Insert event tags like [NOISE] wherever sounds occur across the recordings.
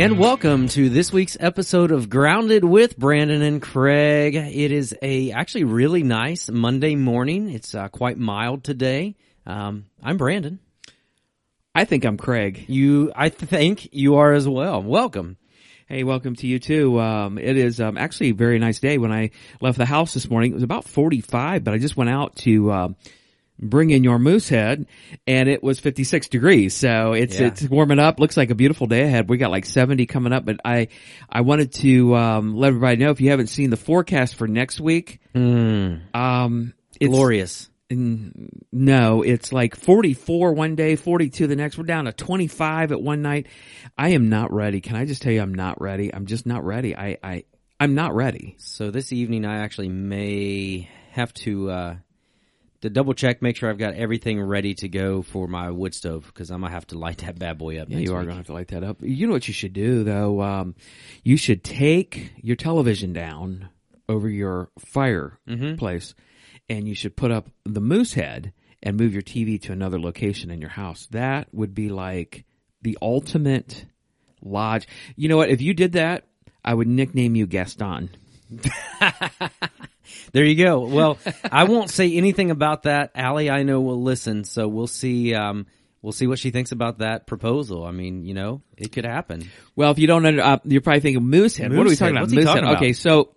And welcome to this week's episode of Grounded with Brandon and Craig. It is a actually really nice Monday morning. It's uh, quite mild today. Um, I'm Brandon. I think I'm Craig. You, I think you are as well. Welcome. Hey, welcome to you too. Um, it is um, actually a very nice day. When I left the house this morning, it was about 45, but I just went out to uh, bring in your moose head and it was 56 degrees. So it's, Yeah. it's warming up. Looks like a beautiful day ahead. We got like 70 coming up, but I, I wanted to, um, let everybody know if you haven't seen the forecast for next week, um, it's, Glorious. no, it's like 44 one day, 42 the next. We're down to 25 at one night. I am not ready. Can I just tell you I'm not ready? I'm just not ready. I, I, I'm not ready. So this evening I actually may have to, uh, to double check, make sure I've got everything ready to go for my wood stove because I'm gonna have to light that bad boy up. Yeah, you are week. to have to light that up. You know what you should do though? Um, you should take your television down over your fireplace and you should put up the moose head and move your TV to another location in your house. That would be like the ultimate lodge. You know what? If you did that, I would nickname you Gaston. [LAUGHS] There you go. Well, I won't say anything about that. Allie, I know will listen, so we'll see. Um, we'll see what she thinks about that proposal. I mean, you know, it could happen. Well, if you don't, under- uh, you're probably thinking Moosehead. what are we talking about? What's he talking about? Okay, so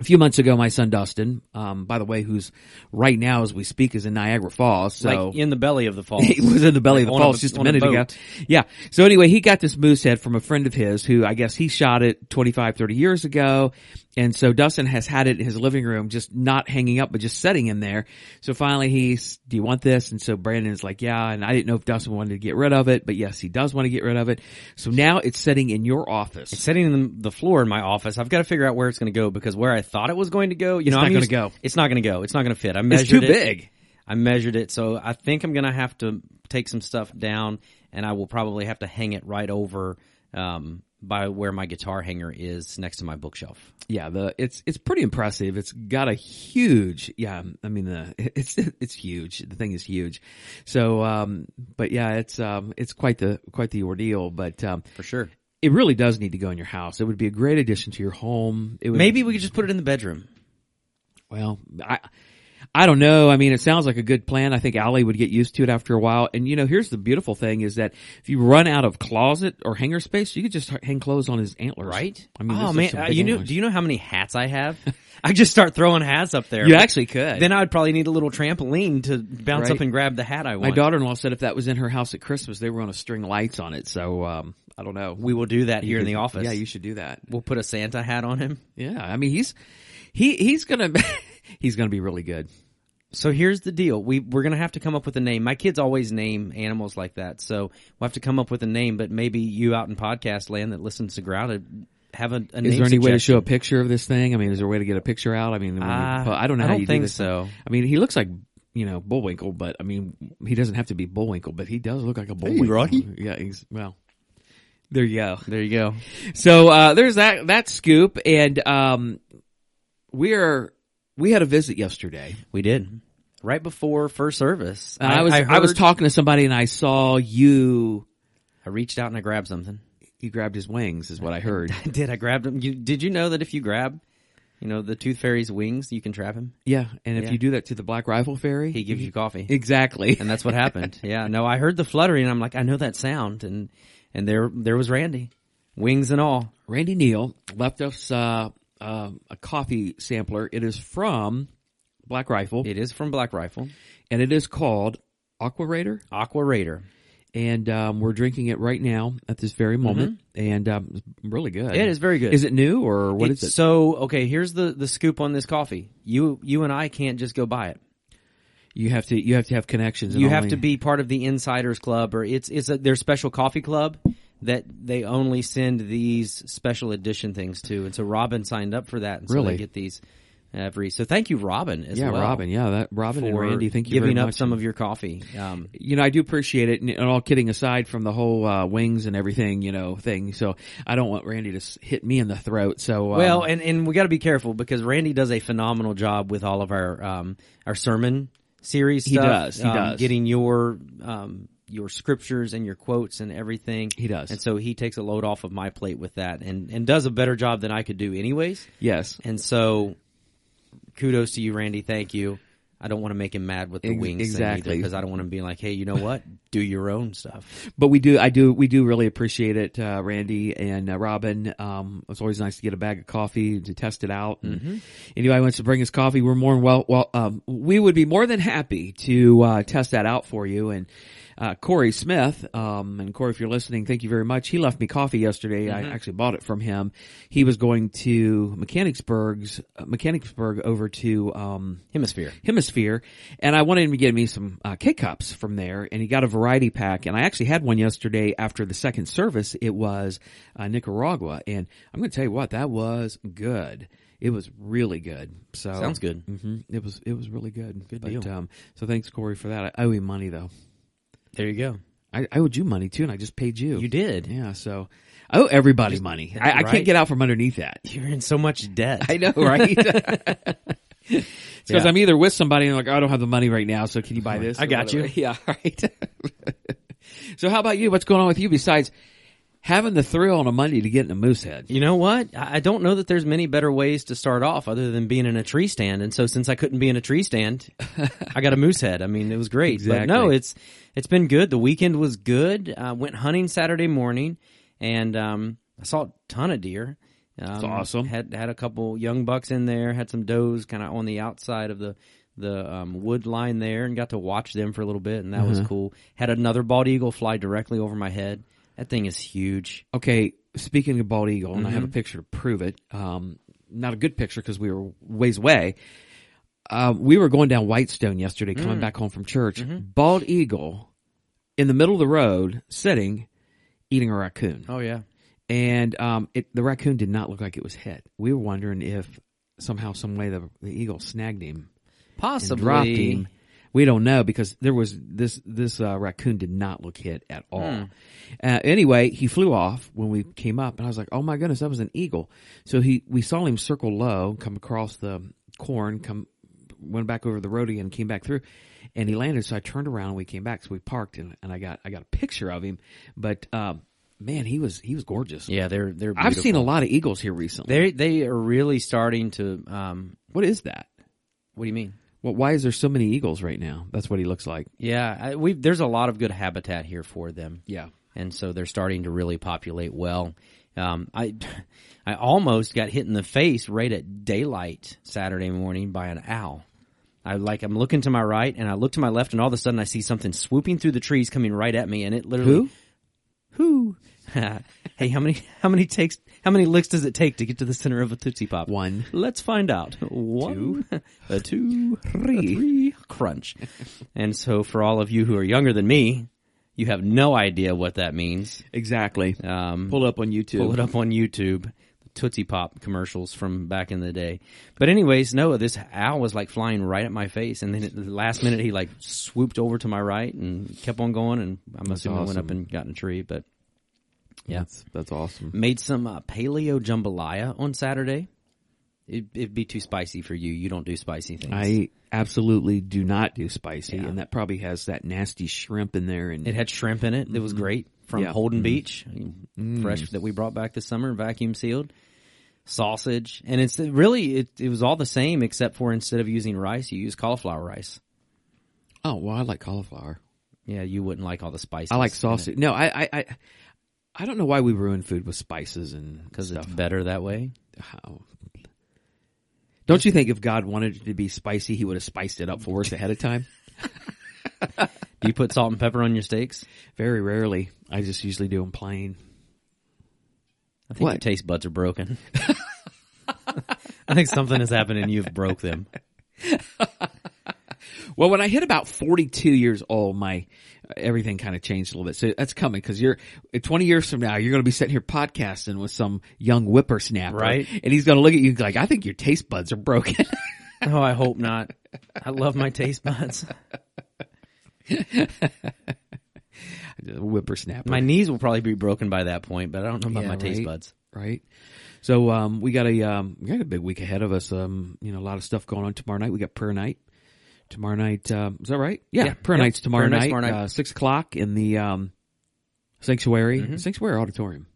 a few months ago, my son Dustin, um, by the way, who's right now as we speak is in Niagara Falls. So like in the belly of the falls. [LAUGHS] he was in the belly of the on a- falls just a on a minute ago. Yeah. So anyway, he got this moose head from a friend of his who I guess he shot it 25, 30 years ago. And so Dustin has had it in his living room, just not hanging up, but just setting in there. So finally he's, do you want this? And so Brandon is like, yeah. And I didn't know if Dustin wanted to get rid of it, but yes, he does want to get rid of it. So now it's sitting in your office. Sitting in the floor in my office, I've got to figure out where it's going to go because where I thought it was going to go, you know, not I'm gonna go. It's not going to go. It's not going to fit. I measured It's too it. big. I measured it, so I think I'm going to have to take some stuff down, and I will probably have to hang it right over um, by where my guitar hanger is next to my bookshelf. Yeah, the it's it's pretty impressive. It's got a huge, yeah. I mean, the [LAUGHS] it's it's huge. The thing is huge. So, um, but yeah, it's um, it's quite the quite the ordeal. But um, For sure. it really does need to go in your house. It would be a great addition to your home. It would, Maybe we could just put it in the bedroom. Well, I I don't know. I mean, it sounds like a good plan. I think Allie would get used to it after a while. And you know, here's the beautiful thing is that if you run out of closet or hanger space, you could just hang clothes on his antlers. Right? I mean, oh this man, uh, you know, do you know how many hats I have? [LAUGHS] I just start throwing hats up there. You actually could. Then I would probably need a little trampoline to bounce Right. up and grab the hat I want. My daughter-in-law said if that was in her house at Christmas, they were going to string lights on it. So um, I don't know. we will do that here in the office. Yeah, you should do that. We'll put a Santa hat on him. Yeah, I mean he's he he's gonna [LAUGHS] he's gonna be really good. So here's the deal. We we're gonna have to come up with a name. My kids always name animals like that, so we'll have to come up with a name. But maybe you out in podcast land that listens to Grounded have a, a name. Is there any way to show a picture of this thing? I mean, is there a way to get a picture out? I mean, when you Ah, I don't know I how don't you think do this. so. I mean, he looks like you know Bullwinkle, but I mean, he doesn't have to be Bullwinkle, but he does look like a Bullwinkle. Rocky. Yeah, he's well. There you go. There you go. So uh, there's that that scoop, and um, we're we had a visit yesterday. We did right before first service. And I, was I, was talking to somebody, and I saw you. I reached out and I grabbed something. You grabbed his wings, is what I heard. I [LAUGHS] did. I grabbed him. You, did you know that if you grab, you know, the tooth fairy's wings, you can trap him? Yeah, and if Yeah. you do that to the Black Rifle Fairy, He gives you coffee. exactly. and that's what happened. [LAUGHS] Yeah, no, I heard the fluttering. I'm like, I know that sound, and and there there was Randy, wings and all. Randy Neal left us uh, uh, a coffee sampler. It is from Black Rifle, It is from Black Rifle, and it is called Aqua Raider. Aqua Raider. And um, we're drinking it right now at this very moment, and um, it's really good. It is very good. Is it new or what It's is it? So okay, here's the the scoop on this coffee. You you and I can't just go buy it. You have to you have to have connections. and You have to be part of the Insiders Club, or it's it's a, their special coffee club that they only send these special edition things to. And so Robin signed up for that, and so Really? they get these every. So thank you, Robin, as yeah, well. Robin. Yeah, that Robin and Randy. Thank you giving up much. some of your coffee. Um, you know, I do appreciate it, and, and all kidding aside from the whole uh, wings and everything, you know, thing. So I don't want Randy to hit me in the throat. So um, Well, and, and we got to be careful because Randy does a phenomenal job with all of our um, our sermon series. He does, he um, does. getting your um, your scriptures and your quotes and everything. He does. and so he takes a load off of my plate with that, and and does a better job than I could do, anyways. Yes. And so, kudos to you, Randy. Thank you. I don't want to make him mad with the wings exactly. because I don't want him being like, hey, you know what? do your own stuff. But we do, I do, we do really appreciate it, uh, Randy and uh, Robin. Um, it's always nice to get a bag of coffee to test it out. And Anybody wants to bring us coffee, we're more well, well, um, we would be more than happy to, uh, test that out for you. And, uh, Corey Smith, um, and Corey, if you're listening, thank you very much. He left me coffee yesterday. I actually bought it from him. He was going to Mechanicsburg's, uh, Mechanicsburg over to, um, Hemisphere. Hemisphere, and I wanted him to get me some uh, K cups from there, and he got a variety pack, and I actually had one yesterday after the second service. It was uh, Nicaragua, and I'm going to tell you what, that was good. It was really good. So Sounds good. hmm It was it was really good. Good but, deal. Um, so thanks Corey for that. I owe you money though. There you go. I, I owed you money too, and I just paid you. You did. Yeah. So I owe everybody money. I, I can't get out from underneath that. You're in so much debt. I know, right? [LAUGHS] [LAUGHS] It's because Yeah. I'm either with somebody and they're like, "Oh, I don't have the money right now, so can you buy this? I got you. [LAUGHS] Yeah, right. so how about you? What's going on with you besides having the thrill on a Monday to get in a moose head? You know what? I I don't know that there's many better ways to start off other than being in a tree stand. And so since I couldn't be in a tree stand, [LAUGHS] I got a moose head. I mean, it was great. But no, it's it's been good. The weekend was good. Uh, went hunting Saturday morning, and um, I saw a ton of deer. Um, awesome. Had had a couple young bucks in there. Had some does kind of on the outside of the the um, wood line there, and got to watch them for a little bit, and that Uh-huh. was cool. Had another bald eagle fly directly over my head. That thing is huge. Okay, speaking of bald eagle, and I Mm-hmm. have a picture to prove it. Um, not a good picture because we were ways away. Uh, we were going down Whitestone yesterday, coming Mm. back home from church. Mm-hmm. Bald eagle in the middle of the road, sitting, eating a raccoon. Oh yeah. and um, it, the raccoon did not look like it was hit. We were wondering if somehow, some way, the, the eagle snagged him Possibly dropped him. We don't know because there was this this uh, raccoon did not look hit at all. Hmm. Uh, anyway, he flew off when we came up, and I was like, "Oh my goodness, that was an eagle!" So he we saw him circle low, come across the corn, come went back over the road again, came back through, and he landed. So I turned around and we came back. So we parked, and, and I got I got a picture of him. But um, man, he was he was gorgeous. Yeah, they're they're. I've seen a lot of eagles here recently. They they are really starting to. Um, what is that? what do you mean? Well, why is there so many eagles right now? That's what he looks like. Yeah, we there's a lot of good habitat here for them, Yeah. and so they're starting to really populate well. Um, I [LAUGHS] I almost got hit in the face right at daylight Saturday morning by an owl. I like I'm looking to my right and I look to my left and all of a sudden I see something swooping through the trees coming right at me and it literally Who? who [LAUGHS] hey how many how many takes how many licks does it take to get to the center of a tootsie pop One. Let's find out. One, [LAUGHS] a two, three, a three, crunch. and so for all of you who are younger than me, you have no idea what that means. Exactly. Um, Pull it up on YouTube. pull it up on YouTube. Tootsie Pop commercials from back in the day. But anyways, no, this owl was like flying right at my face, and then at the last minute he like swooped over to my right and kept on going, and I'm assuming went up and got in a tree. But yeah, That's, that's awesome. made some uh, paleo jambalaya on Saturday. It, it'd be too spicy for you. You don't do spicy things. I absolutely do not do spicy, Yeah. and that probably has that nasty shrimp in there. And It had shrimp in it. It was great from Mm-hmm. Yeah. Holden Beach, fresh that we brought back this summer, vacuum sealed. Sausage, and it's really it, it was all the same except for instead of using rice, you use cauliflower rice. oh well, I like cauliflower. Yeah, you wouldn't like all the spices. I like sausage. No, I, I, I, I don't know why we ruin food with spices and because it's better that way. How? Don't you think if God wanted it to be spicy, He would have spiced it up for us ahead of time? [LAUGHS] Do you put salt and pepper on your steaks? Very rarely. I just usually do them plain. I think your taste buds are broken. [LAUGHS] I think something has happened and you've broke them. [LAUGHS] Well, when I hit about 42 years old, my everything kind of changed a little bit. So that's coming because you're 20 years from now, you're going to be sitting here podcasting with some young whippersnapper, Right. And he's going to look at you like, "I think your taste buds are broken." [LAUGHS] Oh, I hope not. I love my taste buds. [LAUGHS] whippersnapper, My knees will probably be broken by that point, but I don't know about Yeah, my taste buds. right? So um, we got a um, we got a big week ahead of us. Um, you know, a lot of stuff going on tomorrow night. We got prayer night tomorrow night. Uh, is that right? Yeah, Yeah. prayer Yep. night's tomorrow Prayer night, tomorrow night. Uh, six o'clock in the um, sanctuary, Mm-hmm. sanctuary auditorium,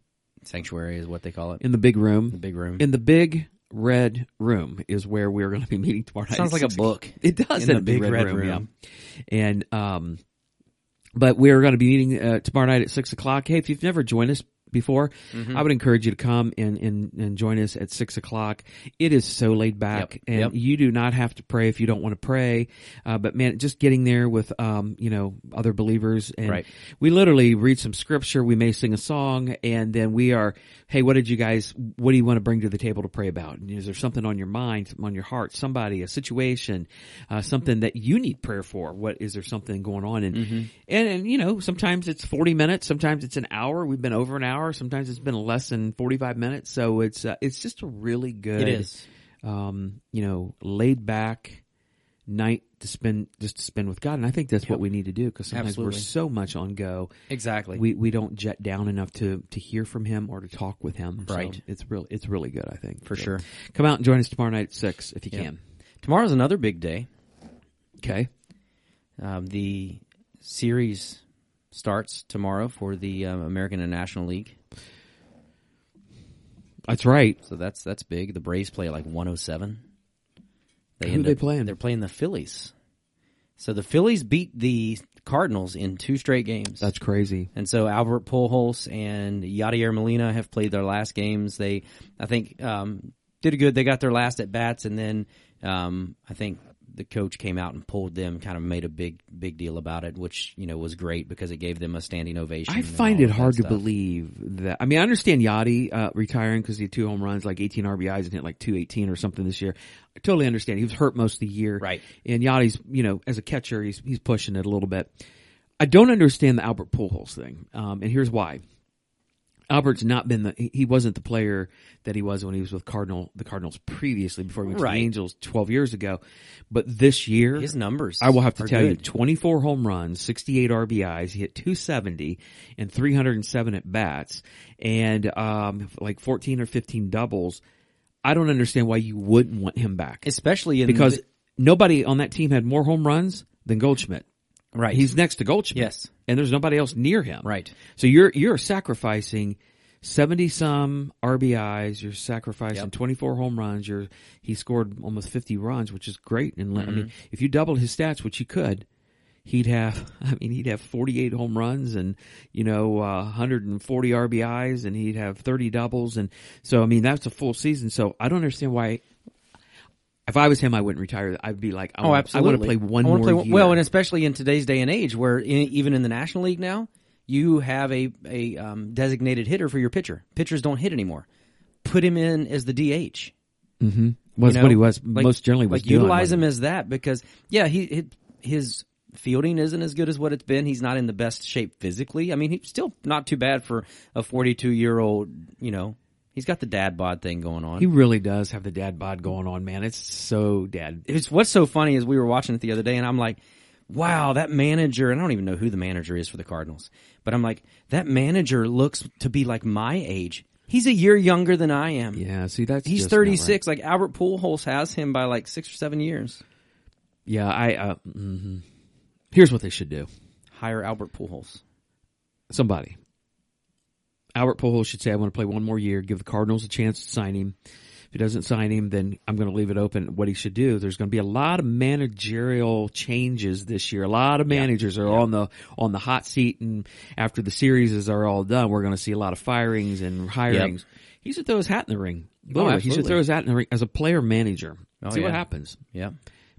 Sanctuary is what they call it. in the big room. The big room. In the big red room is where we're going to be [LAUGHS] meeting tomorrow night. Sounds like a [LAUGHS] book. It does In in the the big, big red, red room, room. yeah. And um, but we're going to be meeting uh, tomorrow night at six o'clock. Hey, if you've never joined us before, Mm-hmm. I would encourage you to come and, and, and join us at six o'clock. It is so laid back, Yep, and yep. you do not have to pray if you don't want to pray. Uh, but man, just getting there with um, you know other believers, and Right. we literally read some scripture. We may sing a song, and then we are, hey, what did you guys? What do you want to bring to the table to pray about? And is there something on your mind, something on your heart, somebody, a situation, uh, something that you need prayer for? What is there something going on? And Mm-hmm. and and you know, sometimes it's forty minutes, sometimes it's an hour. We've been over an hour. Sometimes it's been less than forty five minutes. So it's uh, it's just a really good, It is. um, you know, laid back night to spend just to spend with God. And I think that's what we need to do because sometimes Absolutely. we're so much on go Exactly. we we don't jet down enough to to hear from him or to talk with him. So Right. it's real. It's really good. I think For So sure. Come out and join us tomorrow night at six if you Yeah. can. Tomorrow's another big day. Okay. Um, the series starts tomorrow for the um, American and National League. That's right. So that's that's big. The Braves play like 107. They Who end they playing? They're playing the Phillies. So the Phillies beat the Cardinals in two straight games. That's crazy. And so Albert Pujols and Yadier Molina have played their last games. They, I think, um, did a good. They got their last at bats, and then um, I think the coach came out and pulled them, kind of made a big, big deal about it, which you know was great because it gave them a standing ovation. I find it hard to believe that. I mean, I understand Yadi uh, retiring because he had two home runs, like 18 RBIs, and hit like 218 or something this year. I totally understand. He was hurt most of the year, Right. And Yadi's, you know, as a catcher, he's he's pushing it a little bit. I don't understand the Albert Pujols thing, um, and here's why. Albert's not been the he- wasn't the player that he was when he was with Cardinal the Cardinals previously before he went to the Angels 12 years ago. But this year, His numbers. I will have to tell you, good. 24 home runs, 68 RBIs. He hit 270 and 307 at bats, and um, like 14 or 15 doubles. I don't understand why you wouldn't want him back especially in because the- nobody on that team had more home runs than Goldschmidt. Right. He's next to Goldschmidt. Yes. and there's nobody else near him. right. So you're you're sacrificing seventy some RBIs. You're sacrificing Yep. twenty four home runs. You're he scored almost fifty runs, which is great. And I Mm-hmm. mean, if you doubled his stats, which you could, he'd have. [LAUGHS] I mean, he'd have forty eight home runs and you know uh, one hundred and forty RBIs, and he'd have thirty doubles. And so I mean, that's a full season. So I don't understand why. If I was him, I wouldn't retire. I'd be like, I Oh, wanna- absolutely. I want to play one more play one-. Well, and especially in today's day and age, where in, even in the National League now, you have a a um, designated hitter for your pitcher. Pitchers don't hit anymore. Put him in as the DH. mm-hmm. was you know? what he was Like- most generally was like doing. utilize him as that because yeah, he his, his fielding isn't as good as what it's been. He's not in the best shape physically. I mean, he's still not too bad for a 42 year old. You know, he's got the dad bod thing going on. He really does have the dad bod going on, man. It's so dad. it's what's so funny is we were watching it the other day and I'm like, wow, that manager, and I don't even know who the manager is for the Cardinals, but I'm like, that manager looks to be like my age. He's a year younger than I am. Yeah, see that's He's just not right. 36. Like Albert Pujols has him by like six or seven years. Yeah, I. Uh, mhm. Here's what they should do. Hire Albert Pujols. Somebody, Albert Pujols should say, "I want to play one more year. Give the Cardinals a chance to sign him. If he doesn't sign him, then I'm going to leave it open. What he should do. There's going to be a lot of managerial changes this year. A lot of managers are on the on the hot seat, and after the series are all done, we're going to see a lot of firings and hirings. He should throw his hat in the ring. Oh, Literally, he should throw his hat in the ring as a player manager. Oh, see what happens. Yeah.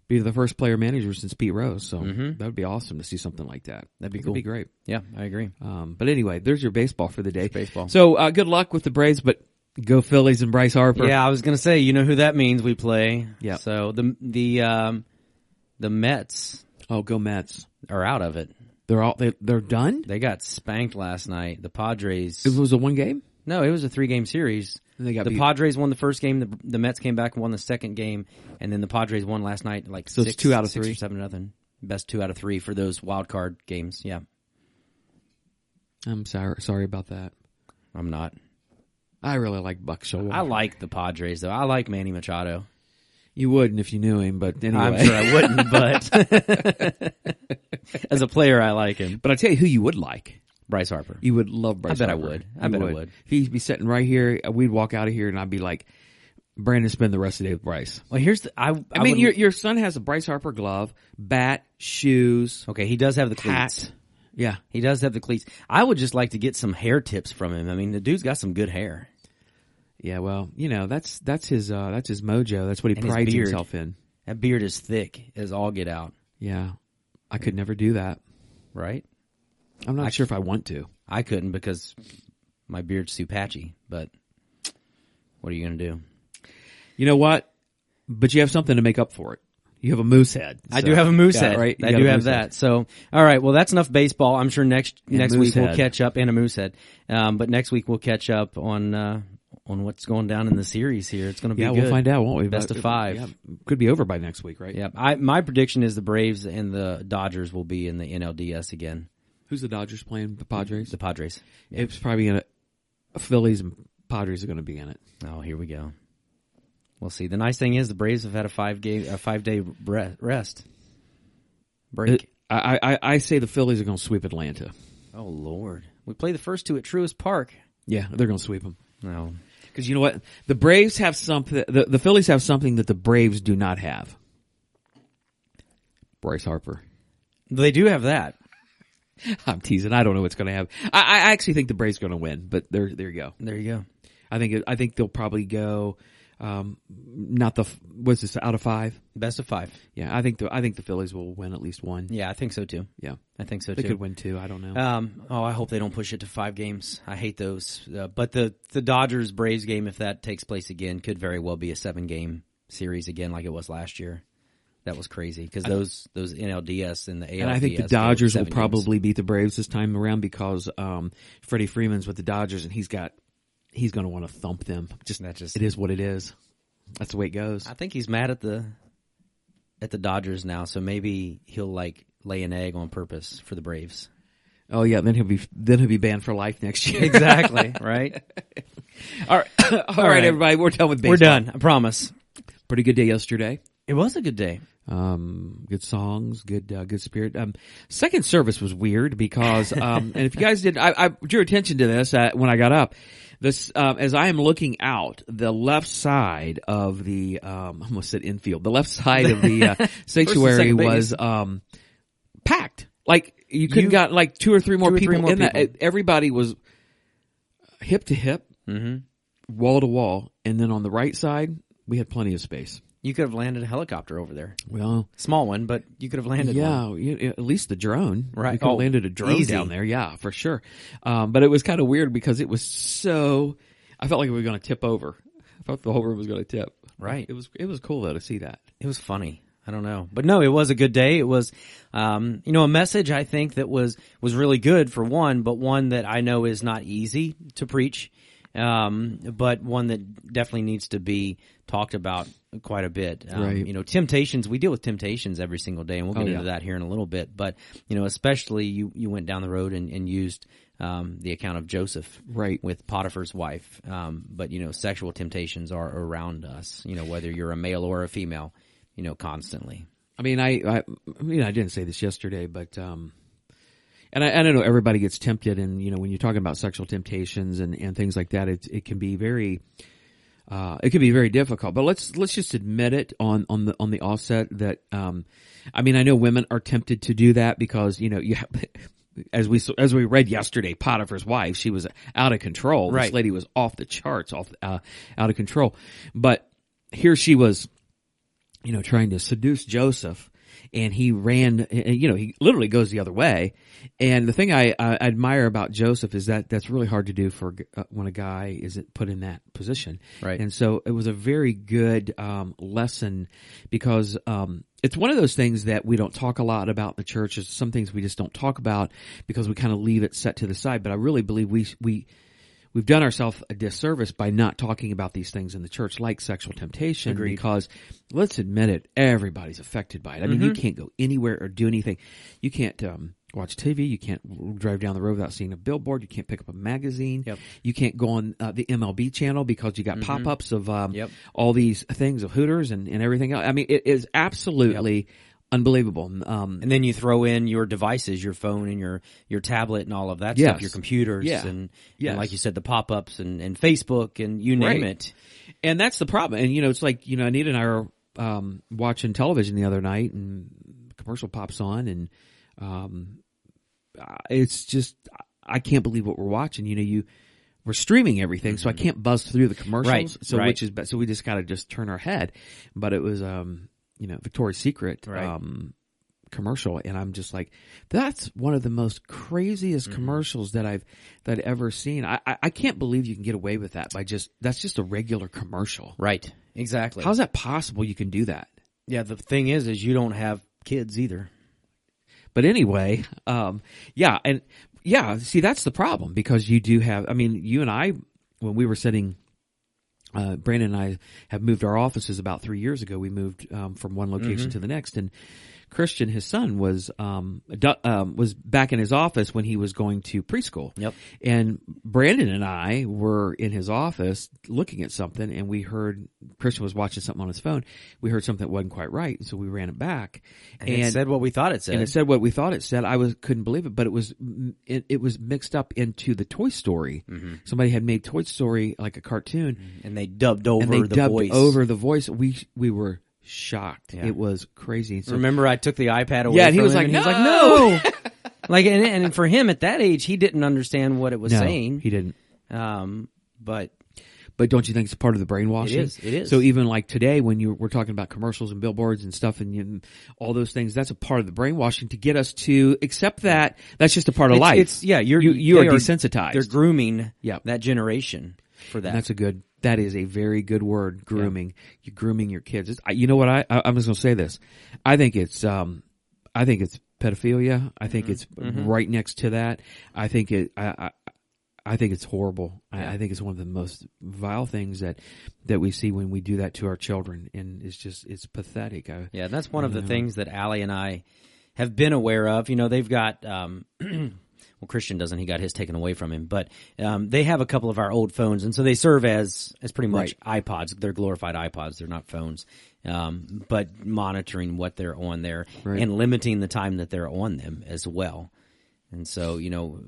Be the first player manager since Pete Rose. So that would be awesome to see something like that. Mm-hmm. That'd be cool. be great. Yeah, I agree. Um, but anyway, there's your baseball for the day. baseball. So uh, good luck with the Braves, but go Phillies and Bryce Harper. Yeah, I was gonna say, you know who that means we play. Yeah. So the the um the Mets Oh, go Mets. are out of it. They're all they, they're done. They got spanked last night. The Padres. It was a one game. no, it was a three game series. And they got the beat. Padres won the first game. The, the Mets came back and won the second game, and then the Padres won last night. Like So it's six, two out of six three? or seven nothing. Best two out of three for those wild card games. Yeah, I'm sorry, sorry about that. I'm not. I really like Buck Showalter. I like the Padres though. I like Manny Machado. You wouldn't if you knew him, but anyway. I'm sure I wouldn't, but [LAUGHS] [LAUGHS] as a player, I like him. but I tell you who you would like. Bryce Harper. You would love Bryce. I bet I would. I You bet I would. If he'd be sitting right here, we'd walk out of here, and I'd be like, "Brandon, spend the rest of the day with Bryce." Well, here's the. I, I, mean, would- your your son has a Bryce Harper glove, bat, shoes, okay. He does have the cleats. hat. Yeah, He does have the cleats. I would just like to get some hair tips from him. I mean, the dude's got some good hair. yeah. Well, you know that's that's his uh, that's his mojo. That's what he And prides beard. himself in. That beard is thick as all get out, Yeah, I could never do that. right? I'm not sure if I want to. I couldn't because my beard's too patchy. But what are you going to do? You know what? But you have something to make up for it. You have a moose head. I do have a moose head. right? You I do have that. head. So, all right. Well, that's enough baseball. I'm sure next Yeah, next week we'll catch up and a moose head. Um, but next week we'll catch up on uh, on what's going down in the series here. It's going to be Yeah, good. we'll find out, won't we? Best But- of five. Yeah, could be over by next week, right? Yeah, I my prediction is the Braves and the Dodgers will be in the NLDS again. Who's the Dodgers playing? The Padres. The Padres. It's probably it. Phillies and Padres are going to be in it. Oh, here we go. We'll see. The nice thing is the Braves have had a five game, a five day rest break. I, I, I say the Phillies are going to sweep Atlanta. oh Lord, we play the first two at Truist Park. Yeah, they're going to sweep them. No, Because you know what? The Braves have something. The, the Phillies have something that the Braves do not have. Bryce Harper. they do have that. [LAUGHS] I'm teasing. I don't know what's going to happen. I, I actually think the Braves are going to win, but there, there you go. There you go. I think, it, I think they'll probably go, um, not the, what's this, out of five? Best of five. Yeah, I think the, I think the Phillies will win at least one. Yeah, I think so too. Yeah. I think so They too. could win two. I don't know. Um, oh, I hope they don't push it to five games. I hate those. Uh, but the the Dodgers Braves game, if that takes place again, could very well be a seven game series again, like it was last year. That was crazy because those those NLDS and the ALDS. and I think the Dodgers will seven games. probably beat the Braves this time around because um, Freddie Freeman's with the Dodgers and he's got he's going to want to thump them. Just That just- it is what it is. That's the way it goes. I think he's mad at the at the Dodgers now, so maybe he'll like lay an egg on purpose for the Braves. Oh yeah, then he'll be then he'll be banned for life next year. [LAUGHS] Exactly. right. [LAUGHS] All right, all right, right. everybody, we're done with baseball. We're done. I promise. Pretty good day yesterday. It was a good day. Um, good songs, good uh, good spirit. Um, second service was weird because, um, [LAUGHS] and if you guys did, I, I drew attention to this uh, when I got up. This um, as I am looking out, the left side of the um, [LAUGHS] I almost said infield, the left side of the uh, [LAUGHS] sanctuary was um, packed. Like you couldn't got like two or three more or people three more in that. Everybody was hip to hip, Mm-hmm. wall to wall, and then on the right side we had plenty of space. You could have landed a helicopter over there, Well, small one, but you could have landed yeah, you- at least the drone. Right. We could have Oh, landed a drone easy. down there. Yeah, for sure. Um, but it was kind of weird because it was so. I felt like we were going to tip over. I thought the whole room was going to tip. Right. It was. It was cool though to see that. It was funny. I don't know, but no, it was a good day. It was, um, you know, a message I think that was was really good for one, but one that I know is not easy to preach, um, but one that definitely needs to be talked about quite a bit. Um, Right. You know, temptations. We deal with temptations every single day, and we'll get Oh, into yeah. that here in a little bit. But you know, especially you you went down the road and, and used um, the account of Joseph, Right. with Potiphar's wife. Um, but you know, sexual temptations are around us. You know, whether you're a male or a female. You know, constantly. I mean, I, I, I mean, I didn't say this yesterday, but, um, and I, I know everybody gets tempted and, you know, when you're talking about sexual temptations and, and things like that, it, it can be very, uh, it can be very difficult, but let's, let's just admit it on, on the, on the offset that, um, I mean, I know women are tempted to do that because, you know, you have, [LAUGHS] as we, as we read yesterday, Potiphar's wife, she was out of control. This lady was off the charts, off, uh, out of control. But here she was, you know, trying to seduce Joseph and he ran, you know, he literally goes the other way. And the thing I, I admire about Joseph is that that's really hard to do for uh, when a guy is put in that position. Right. And so it was a very good, um, lesson because, um, it's one of those things that we don't talk a lot about in the church. There's some things we just don't talk about because we kind of leave it set to the side. But I really believe we, we, we've done ourselves a disservice by not talking about these things in the church like sexual temptation Agreed. because let's admit it everybody's affected by it i mean you can't go anywhere or do anything you can't um, watch TV. You can't drive down the road without seeing a billboard. You can't pick up a magazine. Yep. You can't go on uh, the MLB channel because you got pop-ups of um, Yep. all these things of Hooters and, and everything else. I mean, it is absolutely unbelievable. Um, And then you throw in your devices, your phone and your, your tablet and all of that Yes. stuff, your computers Yeah. and, Yes. and like you said, the pop-ups and, and Facebook and you name Right. it. and that's the problem. And you know, it's like you know, Anita and I were um, watching television the other night, and commercial pops on, and um, it's just I can't believe what we're watching. You know, you we're streaming everything, so I can't buzz through the commercials. Right, So right. which is so we just got to just turn our head. But it was um, you know Victoria's Secret Right. um, commercial, and I'm just like, that's one of the most Mm-hmm. craziest commercials that I've that I've ever seen. I, I I can't believe you can get away with that by just that's just a regular commercial. Right. Exactly. How's that possible? You can do that. yeah. The thing is, is you don't have kids either. But anyway, um, yeah, and yeah, see, that's the problem because you do have. I mean, you and I, when we were sitting. Uh, Brandon and I have moved our offices about three years ago. We moved um, from one location to the next, and Christian, his son, was um, du- um, was back in his office when he was going to preschool. Yep. And Brandon and I were in his office looking at something, and we heard Christian was watching something on his phone. We heard something that wasn't quite right, and so we ran it back. And, it said what we thought it said. and it said what we thought it said. I was couldn't believe it, but it was it, it was mixed up into the Toy Story. Mm-hmm. Somebody had made Toy Story like a cartoon, and they dubbed over and they the dubbed voice. over the voice. We we were shocked. Yeah. It was crazy. So, Remember, I took the iPad away. Yeah, and he from was him like, and he was "No!" like, no. [LAUGHS] like, and, and for him at that age, he didn't understand what it was no, saying. he didn't. Um, but But don't you think it's part of the brainwashing? It is, it is. So even like today, when you we're talking about commercials and billboards and stuff, and you, all those things, that's a part of the brainwashing to get us to accept that that's just a part of it's, life. it's yeah, you're you you are they desensitized. They're grooming Yep. that generation for that. And that's a good. That is a very good word. Grooming. You're grooming your kids. It's, I, you know what? I, I I'm just going to say this. I think it's. Um, I think it's pedophilia. I think it's right next to that. I think it. I. I I think it's horrible. I, I think it's one of the most vile things that that we see when we do that to our children, and it's just it's pathetic. I, Yeah, that's one of the things that Allie and I have been aware of. You know, they've got um [CLEARS THROAT] well Christian doesn't, he got his taken away from him, but um they have a couple of our old phones and so they serve as as pretty much iPods. They're glorified iPods, they're not phones. Um but monitoring what they're on there Right. and limiting the time that they're on them as well. And so, you know,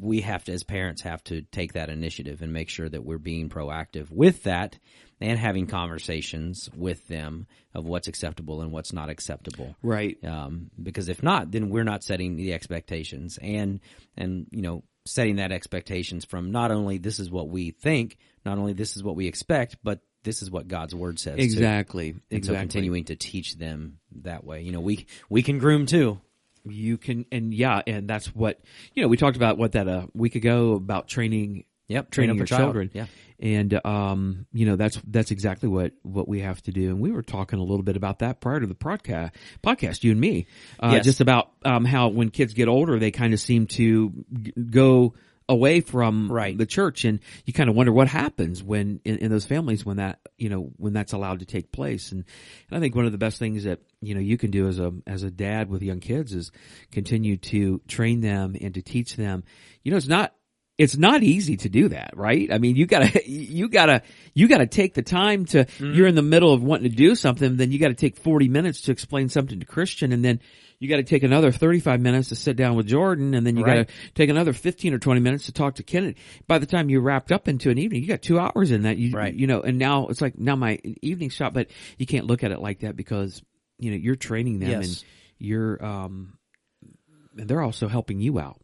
we have to, as parents, have to take that initiative and make sure that we're being proactive with that and having conversations with them of what's acceptable and what's not acceptable. right. Um, because if not, then we're not setting the expectations and, and, you know, setting that expectations from not only this is what we think, not only this is what we expect, but this is what God's word says. too. Exactly. And exactly. so continuing to teach them that way. You know, we, we can groom too. you can and yeah and that's what you know we talked about what that a week ago about training Yep. training train your child. children Yeah. And um you know that's that's exactly what what we have to do and we were talking a little bit about that prior to the podcast podcast you and me uh Yes. just about um how when kids get older they kind of seem to g- go away from Right. the church and you kind of wonder what happens when in, in those families when that you know when that's allowed to take place and, and I think one of the best things that you know you can do as a as a dad with young kids is continue to train them and to teach them you know it's not it's not easy to do that, right? I mean, you gotta, [LAUGHS] you gotta, you gotta take the time to, you're in the middle of wanting to do something, then you gotta take 40 minutes to explain something to Christian, and then you gotta take another 35 minutes to sit down with Jordan, and then you Right. gotta take another 15 or 20 minutes to talk to Kennedy. By the time you're wrapped up into an evening, you got two hours in that, you, Right. you know, and now it's like, now my evening shot, but you can't look at it like that because, you know, you're training them Yes. and you're, um, and they're also helping you out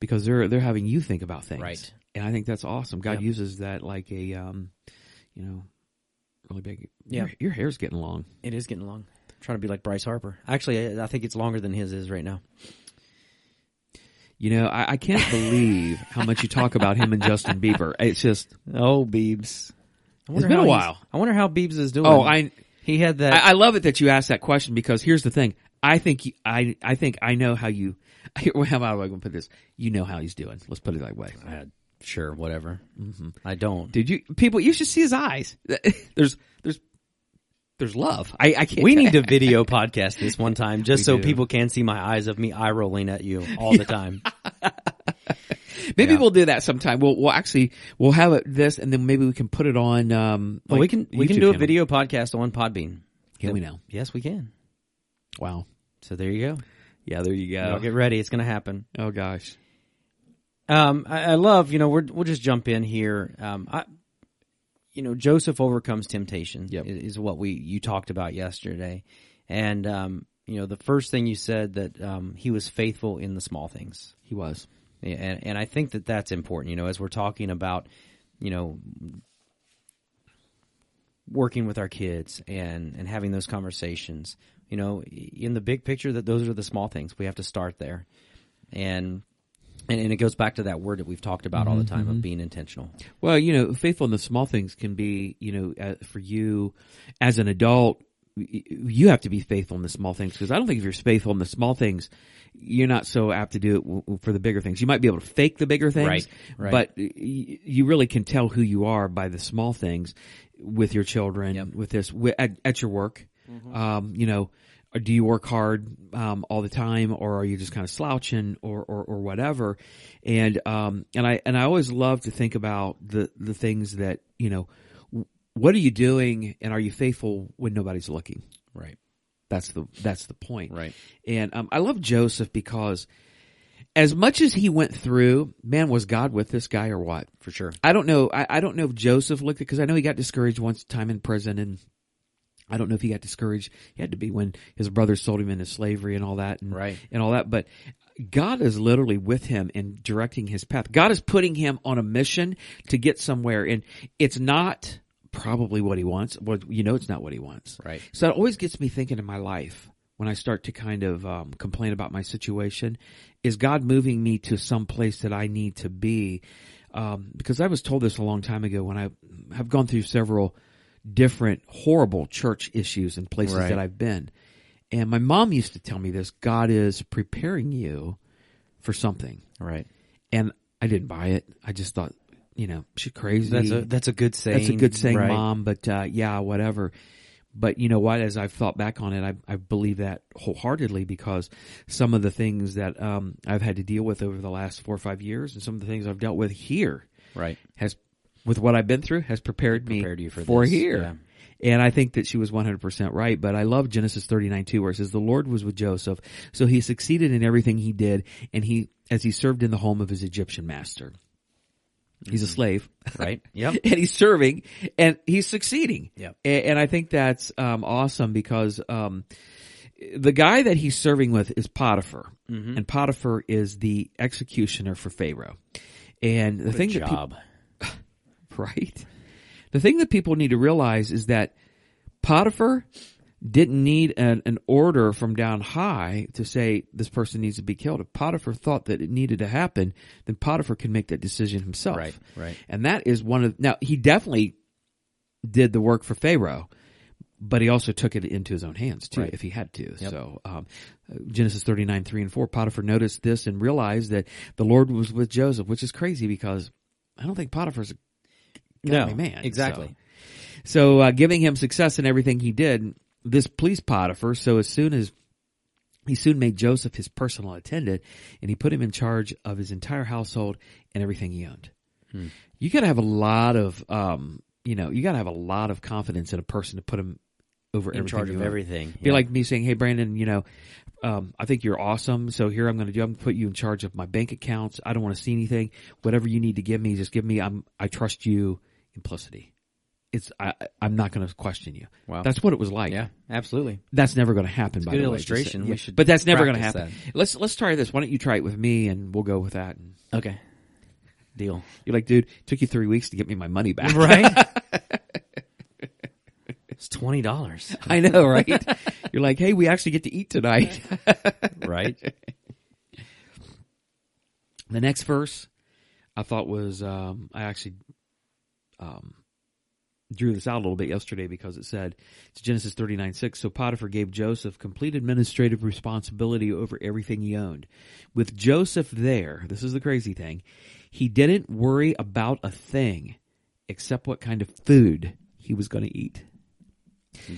because they're they're having you think about things, Right. And I think that's awesome. God Yep. uses that like a, um, you know, really big. Yeah. your, your hair's getting long. It is getting long. I'm trying to be like Bryce Harper. Actually, I I think it's longer than his is right now. You know, I, I can't believe how much you talk about him and Justin Bieber. It's just, Oh, Beebs. It's been a while. I wonder how Beebs is doing. oh, I, he had that. I I love it that you asked that question because here's the thing. I think you, I I think I know how you. [LAUGHS] How am I going to put this? You know how he's doing. Let's put it that way. Uh, sure, whatever. I don't. Did you people? You should see his eyes. [LAUGHS] There's there's there's love. I, I can't. We need to video podcast this one time [LAUGHS] just We so do. people can see my eyes of me eye rolling at you all the time. Maybe Yeah. we'll do that sometime. We'll we'll actually we'll have it this, and then maybe we can put it on. Um, Well, we like can we can do a channel. video podcast on Podbean. Can we now? Yes, we can. Wow. So there you go. Yeah, there you go. get ready. It's going to happen. Oh gosh. Um, I, I love, you know, we're, we'll just jump in here. Um, I, you know, Joseph overcomes temptation Yep. is, is what we, you talked about yesterday. And, um, you know, the first thing you said that, um, he was faithful in the small things. He was. And, and I think that that's important, you know, as we're talking about, you know, working with our kids and, and having those conversations, you know, in the big picture that those are the small things. We have to start there. And, and, and it goes back to that word that we've talked about all the time of being intentional. Well, you know, faithful in the small things can be, you know, uh, for you as an adult, you have to be faithful in the small things because I don't think if you're faithful in the small things, you're not so apt to do it w- w- for the bigger things. You might be able to fake the bigger things, Right, right. but y- you really can tell who you are by the small things with your children, Yep. with this, wi- at, at your work. Um, you know, do you work hard um, all the time, or are you just kind of slouching, or or, or whatever? And um, and I and I always love to think about the the things that you know. What are you doing, and are you faithful when nobody's looking? Right. That's the that's the point. Right. And um, I love Joseph because as much as he went through, man, was God with this guy or what? For sure. I don't know. I, I don't know if Joseph looked at because I know he got discouraged once time in prison, and I don't know if he got discouraged. He had to be when his brothers sold him into slavery and all that, and Right. and all that. But God is literally with him and directing his path. God is putting him on a mission to get somewhere, and it's not probably what he wants. Well, you know, it's not what he wants. Right. So it always gets me thinking in my life when I start to kind of um, complain about my situation. Is God moving me to some place that I need to be? Um, because I was told this a long time ago when I have gone through several different horrible church issues and places Right. that I've been. And my mom used to tell me this God is preparing you for something. Right. And I didn't buy it. I just thought, you know, she's crazy. That's a that's a good saying. That's a good saying, right? mom. But uh, yeah, whatever. But you know what? As I've thought back on it, I, I believe that wholeheartedly because some of the things that um, I've had to deal with over the last four or five years, and some of the things I've dealt with here, Right. has with what I've been through, has prepared me Prepared you for this, here. yeah. And I think that she was 100% right. But I love Genesis 39 2 where it says, The Lord was with Joseph, so he succeeded in everything he did, and he as he served in the home of his Egyptian master. He's a slave. Right. [LAUGHS] Yep. and he's serving and he's succeeding. Yep. And, I think that's um, awesome because um, the guy that he's serving with is Potiphar, Mm-hmm. and Potiphar is the executioner for Pharaoh. And the thing that job. [LAUGHS] right, the thing that people need to realize is that Potiphar didn't need an, an order from down high to say this person needs to be killed. If Potiphar thought that it needed to happen, then Potiphar can make that decision himself. Right, right. And that is one of now he definitely did the work for Pharaoh, but he also took it into his own hands too, Right. if he had to. Yep. So um, Genesis thirty nine three and four, Potiphar noticed this and realized that the Lord was with Joseph, which is crazy because I don't think Potiphar's a No, man. exactly. So, so uh, giving him success in everything he did, this pleased Potiphar. So as soon as he soon made Joseph his personal attendant, and he put him in charge of his entire household and everything he owned. Hmm. You got to have a lot of, um, you know, you got to have a lot of confidence in a person to put him over In everything charge of everything. Be like me saying, "Hey, Brandon, you know, um, I think you're awesome. So here I'm going to do. I'm going to put you in charge of my bank accounts. I don't want to see anything. Whatever you need to give me, just give me. I'm. I trust you. Implicity. It's. I. I'm not going to question you. Wow. That's what it was like. yeah, absolutely. That's never going to happen. by good the way. illustration. Just- We should but that's never going to happen. Let's let's try this. Why don't you try it with me, and we'll go with that. And Okay. Deal. you're like, dude, it took you three weeks to get me my money back. [LAUGHS] Right? [LAUGHS] it's twenty dollars. I know, right? you're like, hey, we actually get to eat tonight. [LAUGHS] Right? The next verse I thought was um, I actually um, drew this out a little bit yesterday because it said it's Genesis thirty nine six. So Potiphar gave Joseph complete administrative responsibility over everything he owned. With Joseph there, this is the crazy thing, he didn't worry about a thing except what kind of food he was going to eat.